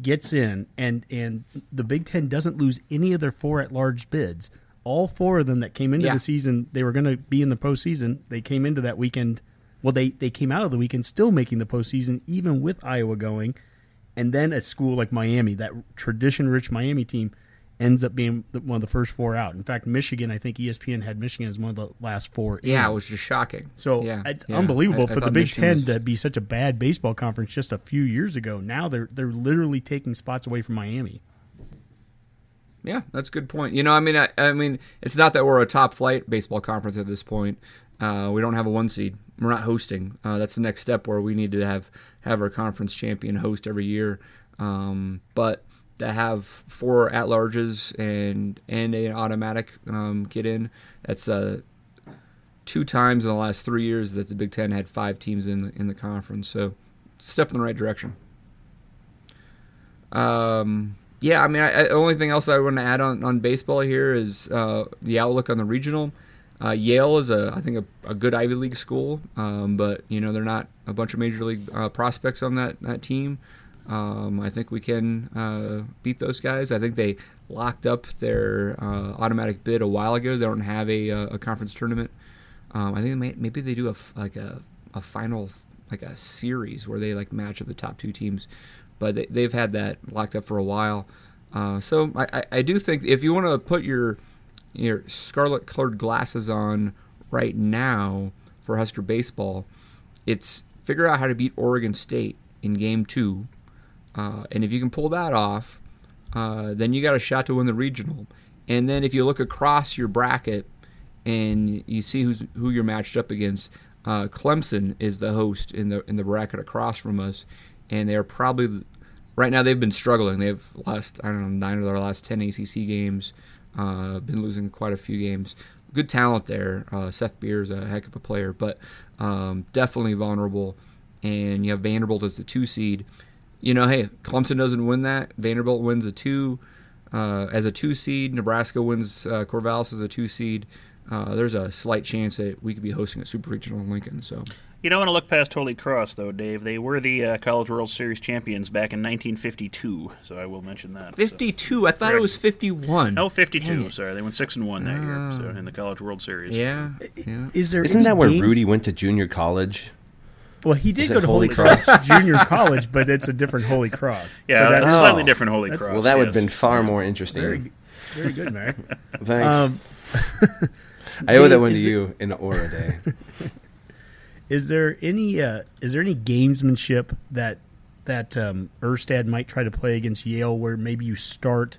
gets in and, and the Big Ten doesn't lose any of their four at large bids. All four of them that came into Yeah. the season, they were going to be in the postseason. They came into that weekend. Well, they they came out of the weekend still making the postseason, even with Iowa going. And then at school like Miami, that tradition-rich Miami team ends up being the- one of the first four out. In fact, Michigan, I think ESPN had Michigan as one of the last four. Yeah, in. it was just shocking. So yeah, it's yeah. unbelievable I- I for the Big Michigan Ten was- to be such a bad baseball conference just a few years ago. Now they're they're literally taking spots away from Miami. Yeah, that's a good point. You know, I mean, I, I mean, it's not that we're a top flight baseball conference at this point. Uh, we don't have a one seed. We're not hosting. Uh, that's the next step where we need to have have our conference champion host every year. Um, but to have four at larges and and an automatic um, get in, that's uh, two times in the last three years that the Big Ten had five teams in the, in the conference. So, step in the right direction. Um, yeah, I mean, I, the only thing else I want to add on, on baseball here is uh, the outlook on the regional. Uh, Yale is a, I think, a, a good Ivy League school, um, but you know they're not a bunch of major league uh, prospects on that that team. Um, I think we can uh, beat those guys. I think they locked up their uh, automatic bid a while ago. They don't have a, uh, a conference tournament. Um, I think may, maybe they do a like a, a final like a series where they like match up the top two teams, but they, they've had that locked up for a while. Uh, so I, I, do think if you want to put your your scarlet colored glasses on right now for Husker baseball, it's figure out how to beat Oregon State in game two. Uh, and if you can pull that off, uh, then you got a shot to win the regional. And then if you look across your bracket and you see who's who you're matched up against, uh, Clemson is the host in the in the bracket across from us, and they're probably right now they've been struggling. They've lost I don't know nine of their last ten ACC games. Uh, been losing quite a few games. Good talent there. Uh, Seth Beer's a heck of a player, but um, definitely vulnerable. And you have Vanderbilt as the two seed. You know, hey, Clemson doesn't win that. Vanderbilt wins a two uh, as a two seed. Nebraska wins uh, Corvallis as a two seed. Uh, there's a slight chance that we could be hosting a super regional in Lincoln. So You don't want to look past Holy Cross, though, Dave. They were the uh, College World Series champions back in 1952, so I will mention that. so- 52. I thought it was 51. No, 52. Sorry, they went six and one that year, so in the College World Series. Yeah. yeah. Is there Isn't that where games- Rudy went to junior college? Well, he did Is go to Holy Holy Cross? Cross Junior College, but it's a different Holy Cross. Yeah, But that's that's Oh. slightly different Holy Cross. Well, that would have been far more interesting. very, very good, man. Thanks. Um, I owe that one to you in Aura Day. Is there any uh, is there any gamesmanship that that um, Erstad might try to play against Yale, where maybe you start,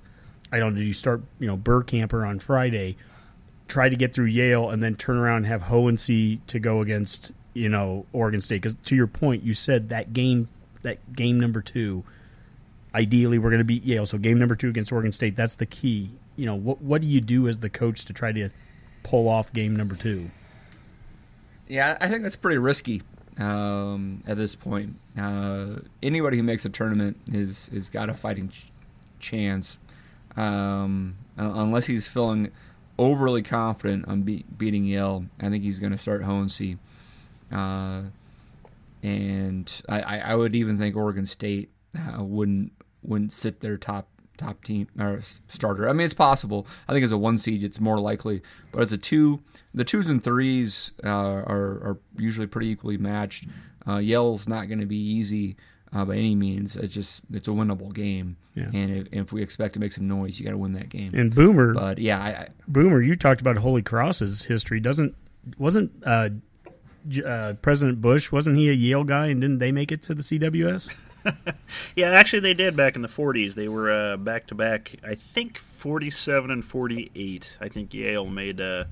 I don't know, you start you know Burkamper on Friday, try to get through Yale, and then turn around and have Hohensee to go against you know Oregon State? Because to your point, you said that game that game number two, ideally we're going to beat Yale, so game number two against Oregon State, that's the key. You know what what do you do as the coach to try to pull off game number two? Yeah, I think that's pretty risky um, at this point. Uh, anybody who makes a tournament is is got a fighting ch- chance, um, unless he's feeling overly confident on be- beating Yale. I think he's going to start Hohensee, uh, and I, I, I would even think Oregon State uh, wouldn't wouldn't sit their top top team or starter. I mean, it's possible. I think as a one seed, it's more likely, but as a two, the twos and threes uh, are are usually pretty equally matched. Uh, Yale's not going to be easy uh, by any means. It's just it's a winnable game, Yeah. and if, if we expect to make some noise, you got to win that game. And Boomer, but yeah, I, I, Boomer, you talked about Holy Cross's history. Doesn't wasn't uh, uh, President Bush wasn't he a Yale guy and didn't they make it to the CWS? Yeah, actually, they did back in the 40s. They were uh, back to back, I think 47 and 48. I think Yale made uh,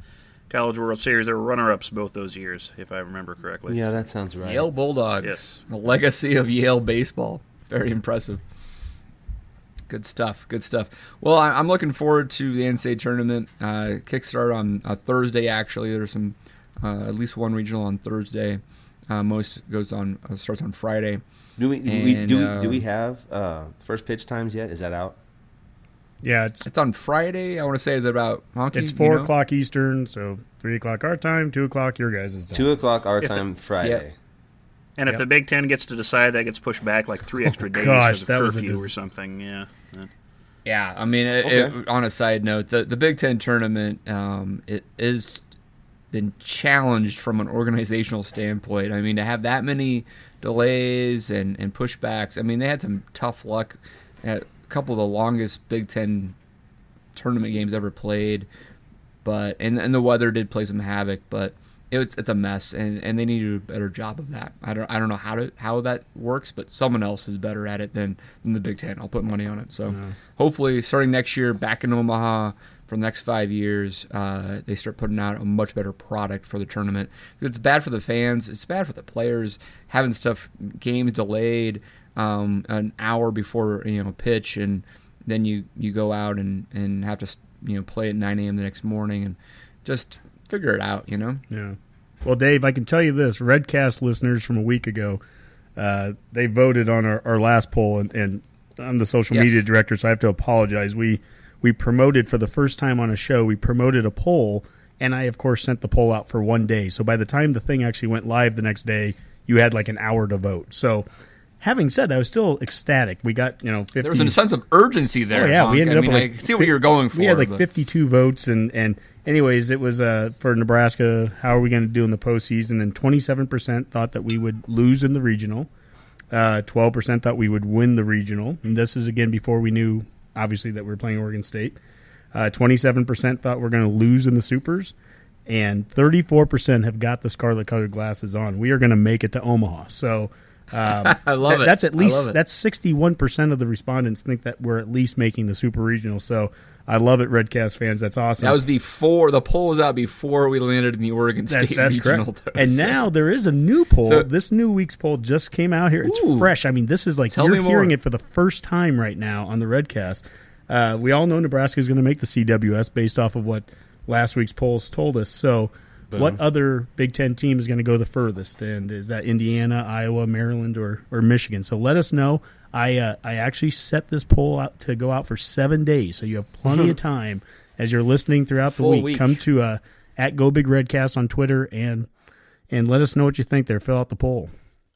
College World Series. They were runner ups both those years, if I remember correctly. yeah, that sounds right. Yale Bulldogs. Yes. The legacy of Yale baseball. Very impressive. Good stuff. Good stuff. Well, I, I'm looking forward to the NCAA tournament. Uh, kickstart on uh, Thursday. Actually, there's some uh, at least one regional on Thursday. Uh, most goes on uh, starts on Friday. Do we, do we do, uh, do we have uh, first pitch times yet? Is that out? yeah, it's It's on Friday. I want to say is it about honky? it's you four know? o'clock Eastern, so three o'clock our time, two o'clock your guys' time. Two o'clock our If the- time Friday. And if Yep. the Big Ten gets to decide, that gets pushed back like three extra days gosh, because of that was a curfew dis- or something. Yeah. Yeah. Yeah, I mean, it, Okay. it, on a side note, the the Big Ten tournament um, it is been challenged from an organizational standpoint. I mean, to have that many delays and, and pushbacks. I mean, they had some tough luck at a couple of the longest Big Ten tournament games ever played, but and and the weather did play some havoc, but. It's, it's a mess, and, and they need to do a better job of that. I don't I don't know how to how that works, but someone else is better at it than, than the Big Ten. I'll put money on it. So hopefully, starting next year, back in Omaha for the next five years, uh, they start putting out a much better product for the tournament. It's bad for the fans. It's bad for the players having stuff games delayed um, an hour before you know pitch, and then you, you go out and, and have to you know play at 9 a.m. the next morning, and just figure it out. You know. Yeah. Well, Dave, I can tell you this: Redcast listeners from a week ago, uh, they voted on our, our last poll, and, and I'm the social Yes. media director, so I have to apologize. We we promoted for the first time on a show. We promoted a poll, and I of course sent the poll out for one day. So by the time the thing actually went live the next day, you had like an hour to vote. So. Having said that, I was still ecstatic. We got you know 50, There was a sense of urgency there. Oh yeah, Honk. we ended I up mean, with I like see what you're going for. We had like but- 52 votes, and and anyways, it was uh for Nebraska. How are we going to do in the postseason? And 27 percent thought that we would lose in the regional. Uh, 12 percent thought we would win the regional, and this is again before we knew obviously that we are playing Oregon State. Uh, 27 percent thought we're going to lose in the supers. And 34% have got the scarlet colored glasses on. We are going to make it to Omaha. So, um, I love that- it. That's at least that's sixty one percent of the respondents think that we're at least making the super regional. So I love it, Redcast fans. That's awesome. That was before the poll was out before we landed in the Oregon That- State that's regional. correct. though, And so- now there is a new poll. So- this new week's poll just came out here. It's Ooh. fresh. I mean, this is like you're hearing it for the first time right now on the Redcast. Uh, we all know Nebraska is going to make the CWS based off of what last week's polls told us. So, what other Big Ten team is going to go the furthest? And is that Indiana, Iowa, Maryland, or or Michigan? So let us know. I uh, I actually set this poll out to go out for seven days, so you have plenty of time as you're listening throughout the week. week. Come to uh, at Go Big Redcast on Twitter and and let us know what you think there. Fill out the poll.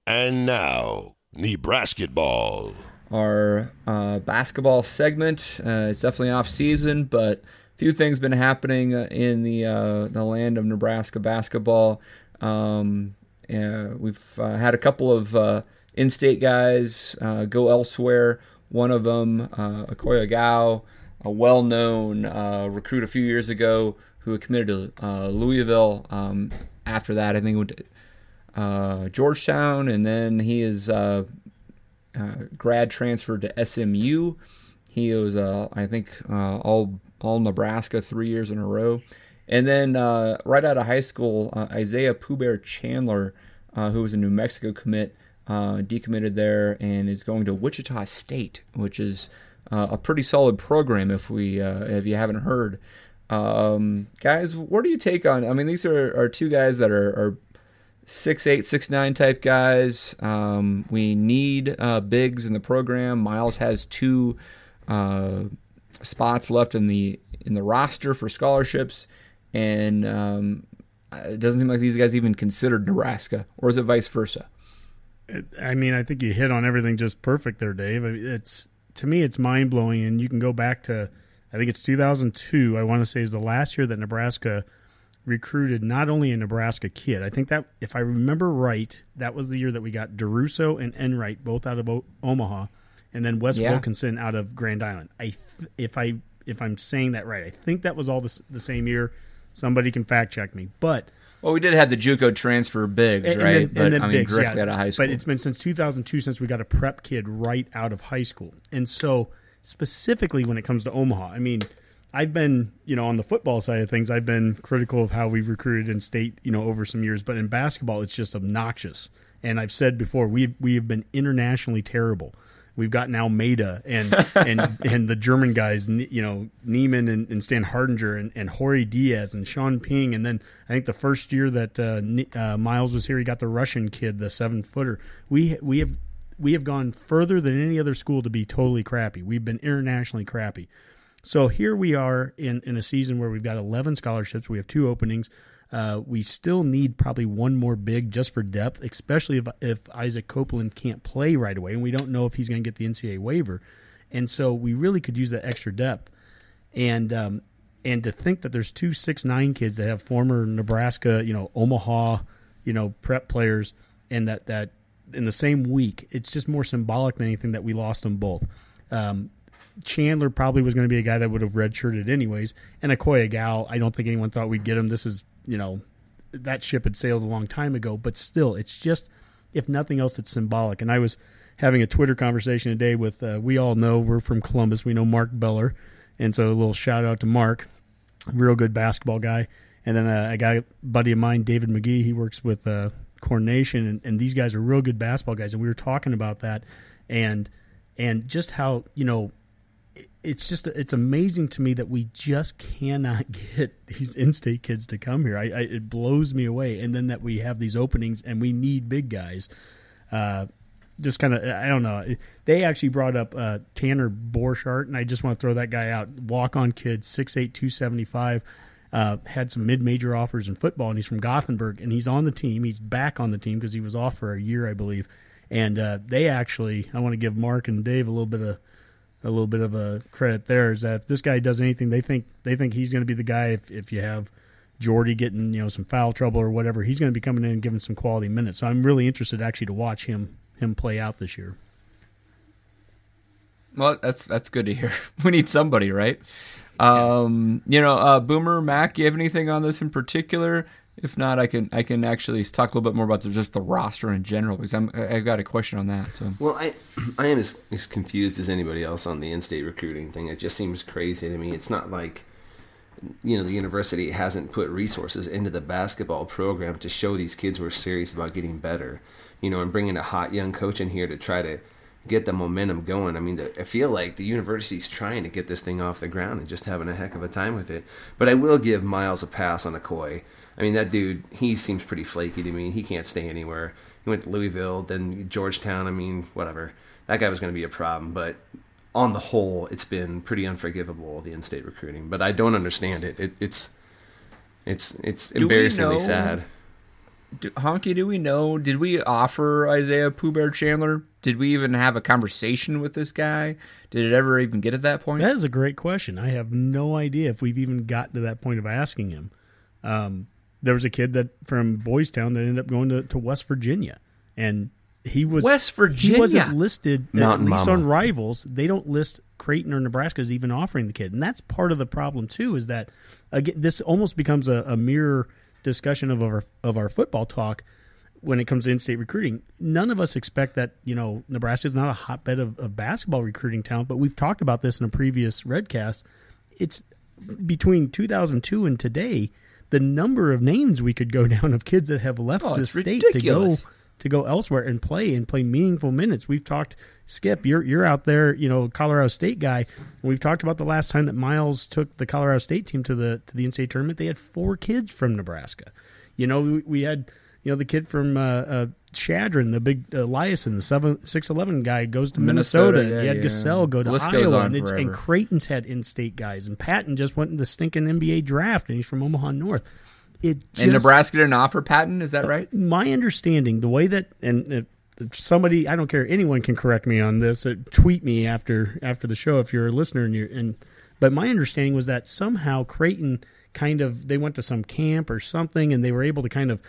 And now, Nebraska ball. our uh, basketball segment. Uh, it's definitely off season, but a few things been happening uh, in the uh, the land of Nebraska basketball. Um, uh, we've uh, had a couple of uh, in-state guys uh, go elsewhere. One of them, uh, Akoy Agau, a well-known uh, recruit a few years ago who committed to uh, Louisville. Um, after that, I think went to uh, Georgetown, and then he is uh, uh, grad transferred to SMU. He was, uh, I think, uh, all all Nebraska three years in a row, and then uh, right out of high school, uh, Isaiah Pooh Chandler, uh, who was a New Mexico commit, uh, decommitted there and is going to Wichita State, which is uh, a pretty solid program. If we uh, if you haven't heard, um, guys, what do you take on? I mean, these are, are two guys that are, are six eight six nine type guys. Um, we need bigs in the program. Miles has two spots left in the in the roster for scholarships, and um, it doesn't seem like these guys even considered Nebraska, or is it vice versa? I mean, I think you hit on everything just perfect there, Dave. I mean, it's to me, it's mind blowing, and you can go back to, I think it's 2002. I want to say is the last year that Nebraska recruited not only a Nebraska kid. I think that if I remember right, that was the year that we got Deruso and Enright both out of o- Omaha, and then Wes Yeah. Wilkinson out of Grand Island. I if I if I'm saying that right, I think that was all the, the same year. Somebody can fact check me, but Well, we did have the JUCO transfer bigs, and- and right? then- but and then I mean, Biggs, directly yeah. out of high school. But it's been since 2002 since we got a prep kid right out of high school. And so, specifically when it comes to Omaha, I mean, I've been, you know, on the football side of things, I've been critical of how we've recruited in state, you know, over some years. But in basketball, it's just obnoxious. And I've said before, we we have been internationally terrible. We've gotten Almeida and and and the German guys, you know, Neiman and, and Standhardinger and, and Jorge Diaz and Sean Ping. And then I think the first year that uh, uh, Miles was here, he got the Russian kid, the seven footer. We we have we have gone further than any other school to be totally crappy. We've been internationally crappy. So here we are in, in a season where we've got 11 scholarships. We have two openings. Uh, we still need probably one more big just for depth, especially if, if Isaac Copeland can't play right away, and we don't know if he's going to get the NCAA waiver. and so we really could use that extra depth. And um, and to think that there's two six nine kids that have former Nebraska, you know, Omaha, you know, prep players, and that that in the same week, it's just more symbolic than anything that we lost them both. Um, Chandler probably was going to be a guy that would have redshirted anyways, and Akoy Agau, I don't think anyone thought we'd get him. This is, you know, that ship had sailed a long time ago, but still, it's just, if nothing else, it's symbolic. And I was having a Twitter conversation today with, uh, we all know we're from Columbus, we know Mark Beller, and so a little shout out to Mark, real good basketball guy. And then uh, a guy, buddy of mine, David McGee, he works with uh, Coronation, and, and these guys are real good basketball guys. And we were talking about that, and and just how you know it's just it's amazing to me that we just cannot get these in-state kids to come here. I, I, it blows me away, and then that we have these openings and we need big guys. Uh, just kind of I don't know. They actually brought up uh, Tanner Borchardt, and I just want to throw that guy out. Walk on kid, 6'8", 275. Uh, had some mid-major offers in football, and he's from Gothenburg, and he's on the team. He's back on the team because he was off for a year, I believe. And uh, they actually, I want to give Mark and Dave a little bit of a little bit of a credit there is that this guy does anything, they think they think he's going to be the guy. If if you have Jordy getting you know some foul trouble or whatever, he's going to be coming in and giving some quality minutes. So I'm really interested actually to watch him him play out this year. Well, that's that's good to hear. We need somebody, right? Um, you know, uh, Boomer Mac, you have anything on this in particular? If not, I can I can actually talk a little bit more about just the roster in general because I'm I've got a question on that. So well, I I am as, as confused as anybody else on the in-state recruiting thing. It just seems crazy to me. It's not like you know the university hasn't put resources into the basketball program to show these kids who are serious about getting better. You know, and bringing a hot young coach in here to try to get the momentum going. I mean, the, I feel like the university's trying to get this thing off the ground and just having a heck of a time with it. But I will give Miles a pass on Akoy. I mean, that dude, he seems pretty flaky to me. He can't stay anywhere. He went to Louisville, then Georgetown. I mean, whatever. That guy was going to be a problem. But on the whole, it's been pretty unforgivable the in-state recruiting. But I don't understand it. it it's it's it's Do embarrassingly know- sad. do, Honky, do we know? Did we offer Isaiah Poor Bear Chandler? Did we even have a conversation with this guy? Did it ever even get to that point? That is a great question. I have no idea if we've even gotten to that point of asking him. Um, there was a kid that from Boys Town that ended up going to, to West Virginia, and he was West Virginia. He Virginia? wasn't listed at Mountain least Mama. on Rivals. They don't list Creighton or Nebraska as even offering the kid, and that's part of the problem too. Is that again, this almost becomes a, a mirror discussion of our of our football talk when it comes to in-state recruiting. None of us expect that you know Nebraska is not a hotbed of, of basketball recruiting talent, but we've talked about this in a previous Redcast. It's between 2002 and today, the number of names we could go down of kids that have left Oh, the state to go to go elsewhere and play and play meaningful minutes. We've talked Skip, you're you're out there, you know, Colorado State guy. We've talked about the last time that Miles took the Colorado State team to the to the NCAA tournament. They had four kids from Nebraska. You know, we, we had you know the kid from uh, uh, Chadron, the big uh, Eliason, the seven six eleven guy goes to Minnesota. Minnesota, yeah, you had yeah. Gassell go to Iowa, and, it's, and. Creighton's had in-state guys, and Patton just went in the stinking NBA draft, and he's from Omaha North. It just, and Nebraska didn't offer Patton. Is that right? my understanding, the way that and if somebody, I don't care, anyone can correct me on this. Uh, tweet me after after the show if you're a listener and you're and. But my understanding was that somehow Creighton kind of they went to some camp or something and they were able to kind of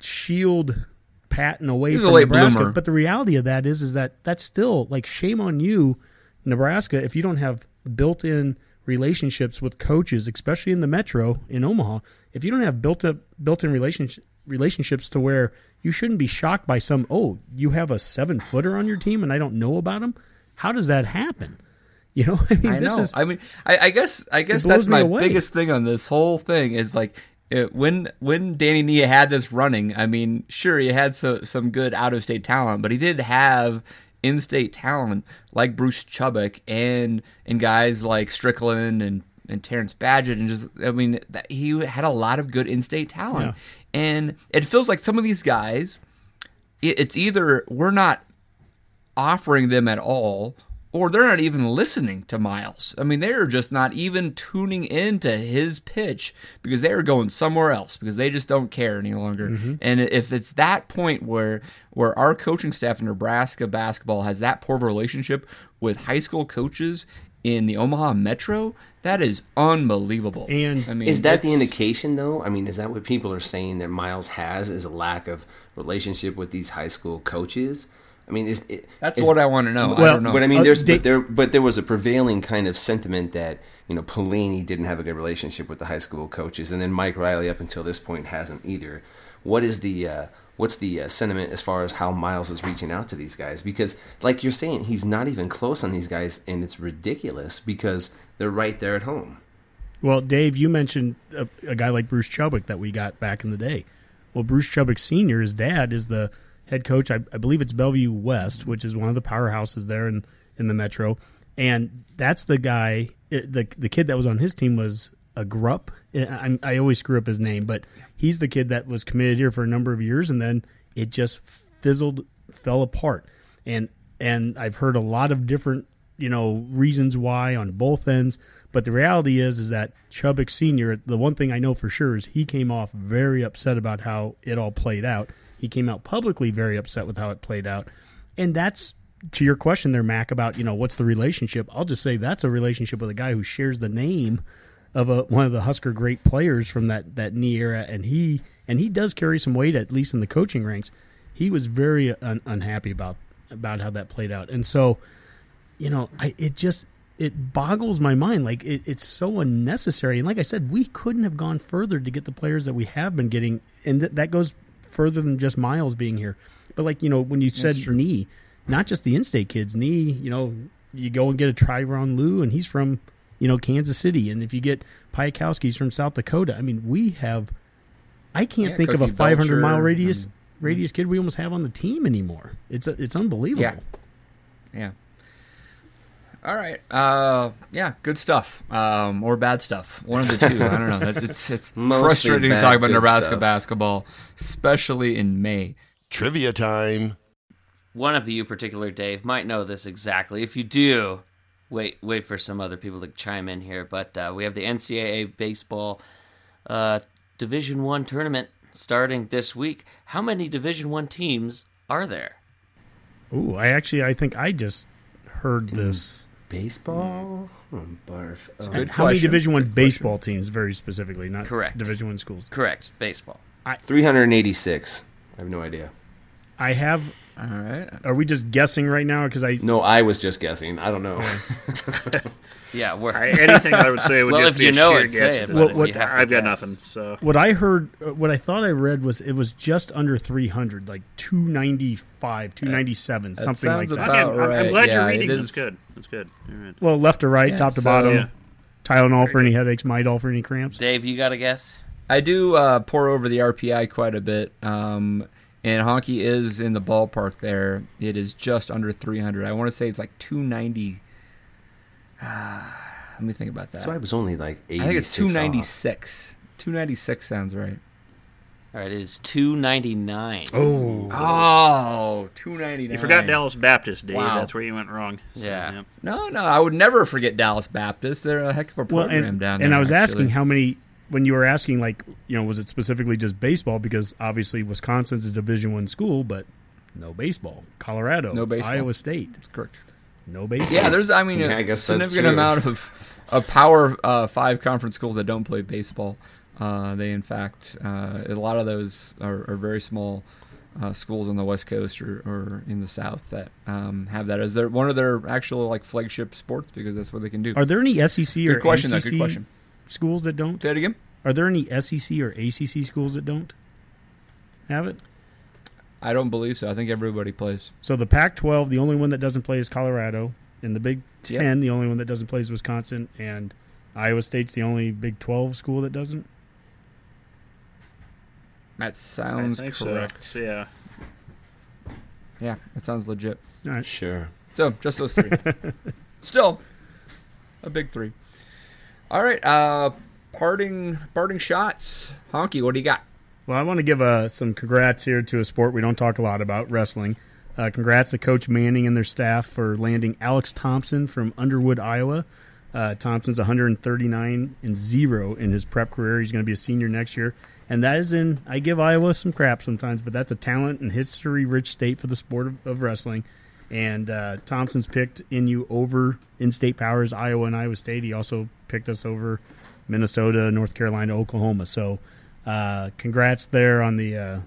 shield Patton away He was a from Nebraska. bloomer. But the reality of that is is that that's still like shame on you, Nebraska, if you don't have built-in relationships with coaches, especially in the metro in Omaha. If you don't have built up built-in relationship relationships to where you shouldn't be shocked by some oh you have a seven footer on your team and I don't know about him. How does that happen? You know, I mean, I this know. is I mean, I, I guess I guess that's my away. biggest thing on this whole thing is like it, when when Danny Nee had this running. I mean, sure he had so, some good out of state talent, but he did have in state talent like Bruce Chubick and and guys like Strickland and and Terrence Badgett and just I mean that he had a lot of good in state talent, and it feels like some of these guys it- it's either we're not offering them at all or they're not even listening to Miles. I mean, they're just not even tuning into his pitch because they are going somewhere else because they just don't care any longer. Mm-hmm. And if it's that point where where our coaching staff in Nebraska basketball has that poor of a relationship with high school coaches in the Omaha Metro, that is unbelievable. And I mean, Is that the indication, though? I mean, is that what people are saying that Miles has is a lack of relationship with these high school coaches? I mean, is it? That's is- what I want to know. I Well, don't know. But I mean, Uh, there's they- but there but there was a prevailing kind of sentiment that you know Pelini didn't have a good relationship with the high school coaches, and then Mike Riley up until this point hasn't either. What is the uh, what's the uh, sentiment as far as how Miles is reaching out to these guys? Because like you're saying, he's not even close on these guys, and it's ridiculous because they're right there at home. Well, Dave, you mentioned a, a guy like Bruce Chubick that we got back in the day. Well, Bruce Chubick Sr., his dad, is the head coach. I, I believe it's Bellevue West, which is one of the powerhouses there in, in the metro. And that's the guy, it, the, the kid that was on his team was a Grupp. I, I always screw up his name, but he's the kid that was committed here for a number of years, and then it just fizzled, fell apart. And and I've heard a lot of different you know reasons why on both ends. But the reality is, is that Chubick Senior. The one thing I know for sure is he came off very upset about how it all played out. He came out publicly very upset with how it played out, and that's to your question there, Mac, about you know what's the relationship. I'll just say that's a relationship with a guy who shares the name of a, one of the Husker great players from that that Nee era, and he and he does carry some weight at least in the coaching ranks. He was very un, unhappy about about how that played out, and so you know, I it just it boggles my mind. Like it, it's so unnecessary. And like I said, we couldn't have gone further to get the players that we have been getting, and th- that goes further than just Miles being here. But like you know, when you said knee, not just the in-state kids, knee. You know, you go and get a Tyronn Lue, and he's from you know Kansas City, and if you get Piatkowski's from South Dakota, I mean, we have. I can't Yeah, think of a Cookie 500 mile Belcher, radius and- radius kid we almost have on the team anymore. It's it's unbelievable. Yeah. Yeah. All right. Uh, yeah, good stuff. Um, or bad stuff. One of the two. I don't know. It's it's Mostly frustrating to talk about Nebraska stuff. basketball, especially in May. Trivia time. One of you, particular Dave, might know this exactly. If you do, wait, wait for some other people to chime in here. But uh, we have the NCAA baseball uh, Division One tournament starting this week. How many Division One teams are there? Ooh, I actually I think I just heard this. Baseball, oh, barf. Oh. Good How many. Division One baseball teams, very specifically, not Correct. Division One schools? Correct, baseball. 386. I have no idea. I have. All right. Are we just guessing right now? Because I No, I was just guessing. I don't know. Yeah, we're I, anything I would say would Well, just if be you a know sheer it, say guess. it, at but this if point. you have to I've got nothing. So what I heard, uh, what I thought I read was it was just under 300, like 295, 297, something like that. okay, I'm, I'm right. glad Yeah, you're reading. That's good. That's good. All right. Well, left to right, Yeah, top to so- bottom. Yeah. Tylenol for any headaches, Midol for any cramps. Dave. You got a guess? I do uh, pour over the RPI quite a bit. Um, and Honky is in the ballpark there. It is just under 300. I want to say it's like 290. Ah, let me think about that. so I was only like 86 I think it's off. 296. 296 sounds right. All right, it is two ninety nine. Oh, Oh, 299. You forgot Dallas Baptist, Dave. Wow. That's where you went wrong. So, Yeah. No, no, I would never forget Dallas Baptist. They're a heck of a well, program and, down there. and I was actually. asking how many when you were asking, like, you know, was it specifically just baseball? Because obviously Wisconsin's a Division One school, but no baseball. Colorado, No baseball. Iowa State, Correct. no baseball. Yeah, there's, I mean, Yeah, a I guess that's significant amount of, of power uh, five conference schools that don't play baseball. Uh, they, in fact, uh, a lot of those are, are very small uh, schools on the West Coast or, or in the South that um, have that as their one of their actual like flagship sports because that's what they can do. Are there any SEC or Good question, though. ACC Good question. Schools that don't? Say it again. Are there any SEC or ACC schools that don't have it? I don't believe so. I think everybody plays. So the Pac-12, the only one that doesn't play is Colorado. In the Big Yep. Ten, the only one that doesn't play is Wisconsin, and Iowa State's the only Big 12 school that doesn't. That sounds correct. so. Yeah. Yeah, that sounds legit. All right. Sure. So just those three. Still a big three. All right. Uh, parting parting shots. Honky, what do you got? Well, I want to give uh, some congrats here to a sport we don't talk a lot about, wrestling. Uh, congrats to Coach Manning and their staff for landing Alex Thompson from Underwood, Iowa. Uh, Thompson's 139 and zero in his prep career. He's going to be a senior next year, and that is in. I give Iowa some crap sometimes, but that's a talent and history-rich state for the sport of, of wrestling. And uh, Thompson's picked NU over in-state powers, Iowa and Iowa State. He also picked us over Minnesota, North Carolina, Oklahoma. So, uh, congrats there on the uh,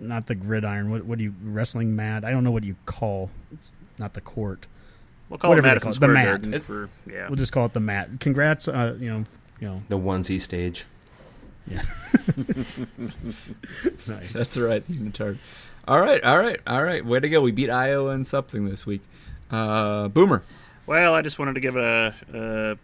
not the gridiron. What what do you wrestling mat? I don't know what you call. It's not the court. We'll call Whatever it they Madison call it, the mat. Garden for yeah. We'll just call it the mat. Congrats, uh, you know, you know. The onesie stage. Yeah. nice. That's right, unitard. All right, all right, all right. Way to go. We beat Iowa in something this week. Uh, Boomer. Well, I just wanted to give a a,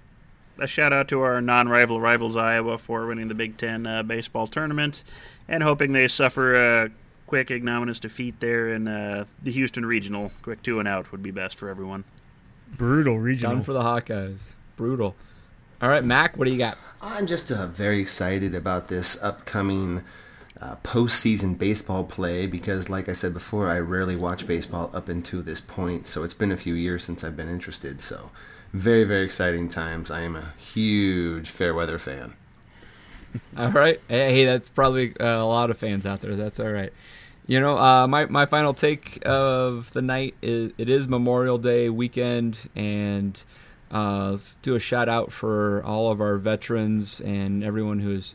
a shout out to our non-rival rivals Iowa for winning the Big Ten uh, baseball tournament, and hoping they suffer a quick ignominious defeat there in uh, the Houston regional. Quick two and out would be best for everyone. Brutal regional. Done for the Hawkeyes. Brutal. All right, Mac, what do you got? I'm just uh, very excited about this upcoming uh, postseason baseball play because, like I said before, I rarely watch baseball up until this point. So it's been a few years since I've been interested. So, very, very exciting times. I am a huge Fairweather fan. All right. Hey, that's probably uh, a lot of fans out there. That's all right. You know, uh, my my final take of the night is it is Memorial Day weekend, and uh, let's do a shout out for all of our veterans and everyone who's,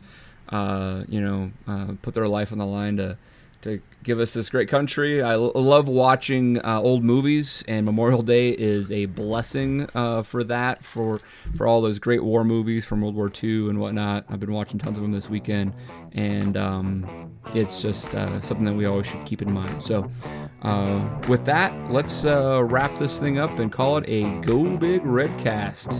uh, you know, uh, put their life on the line to to give us this great country. I l- love watching uh, old movies, and Memorial Day is a blessing uh, for that. For for all those great war movies from World War II and whatnot. I've been watching tons of them this weekend, and um, it's just uh, something that we always should keep in mind. So, uh, with that, let's uh, wrap this thing up and call it a Go Big Red Cast.